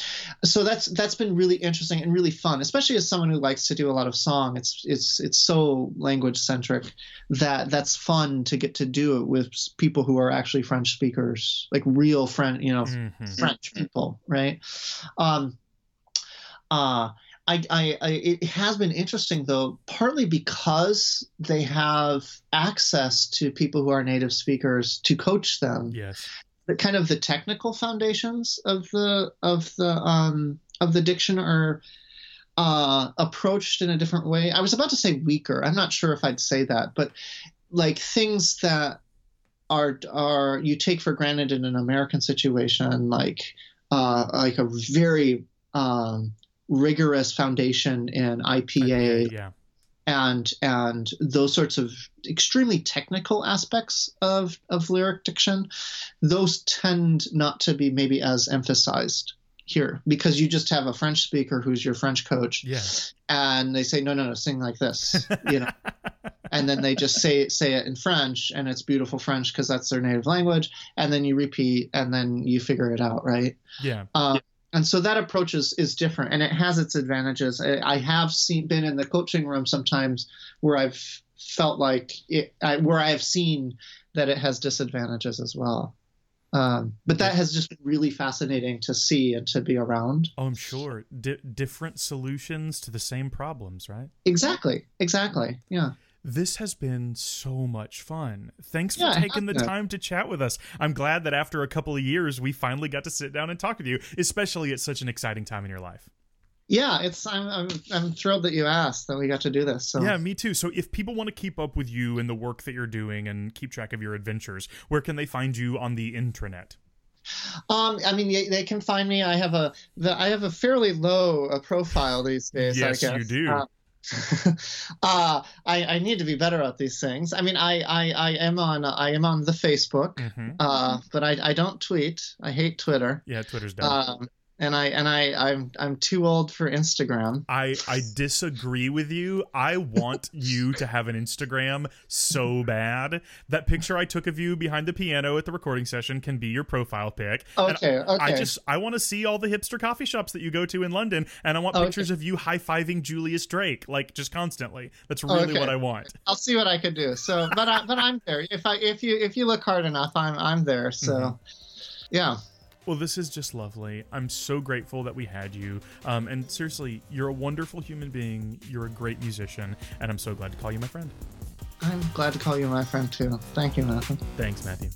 so that's that's been really interesting and really fun, especially as someone who likes to do a lot of song. It's it's it's so language centric that that's fun to get to do it with people who are actually French speakers, like real French, you know, Mhm. French people, right? Um, uh, I, I, I, it has been interesting though, partly because they have access to people who are native speakers to coach them Yes. The kind of the technical foundations of the of the um of the diction are uh approached in a different way i was about to say weaker i'm not sure if i'd say that but like things that are are you take for granted in an american situation like uh like a very um rigorous foundation in ipa Yeah. And and those sorts of extremely technical aspects of of lyric diction those tend not to be maybe as emphasized here because you just have a french speaker who's your french coach Yeah. and they say no no no sing like this you know and then they just say say it in french and it's beautiful french because that's their native language and then you repeat and then you figure it out right Yeah. um, and so that approach is, is different and it has its advantages. I, I have seen been in the coaching room sometimes where I've felt like it, I, where I have seen that it has disadvantages as well. Um, but that has just been really fascinating to see and to be around. Oh, I'm sure. Di- different solutions to the same problems, right? Exactly. Exactly. Yeah. This has been so much fun. Thanks for Yeah, taking the been. time to chat with us. I'm glad that after a couple of years, we finally got to sit down and talk with you, especially at such an exciting time in your life. Yeah. It's, I'm, I'm, I'm thrilled that you asked that we got to do this. So Yeah, me too. So if people want to keep up with you and the work that you're doing and keep track of your adventures, where can they find you on the intranet? Um, I mean, they, they can find me. I have a, the, I have a fairly low uh, profile these days. Yes, I you do. Uh, uh, I, I need to be better at these things. I mean, I, I, I am on, I am on the Facebook, hmm uh, but I, I don't tweet. I hate Twitter. Yeah, Twitter's done. Um, and I, and I, I'm, I'm too old for Instagram. I I disagree with you. I want you to have an Instagram so bad. That picture I took of you behind the piano at the recording session can be your profile pic. And Okay. Okay. I just I want to see all the hipster coffee shops that you go to in London, and I want Okay. pictures of you high fiving Julius Drake, like just constantly. That's really Okay. what I want. I'll see what I can do. So, but I, but I'm there. If I, if you, if you look hard enough, I'm, I'm there. So, Mhm. yeah. Well, this is just lovely. I'm so grateful that we had you. Um, and seriously, you're a wonderful human being. You're a great musician, and I'm so glad to call you my friend. I'm glad to call you my friend too. Thank you, Nathan. Thanks, Matthew.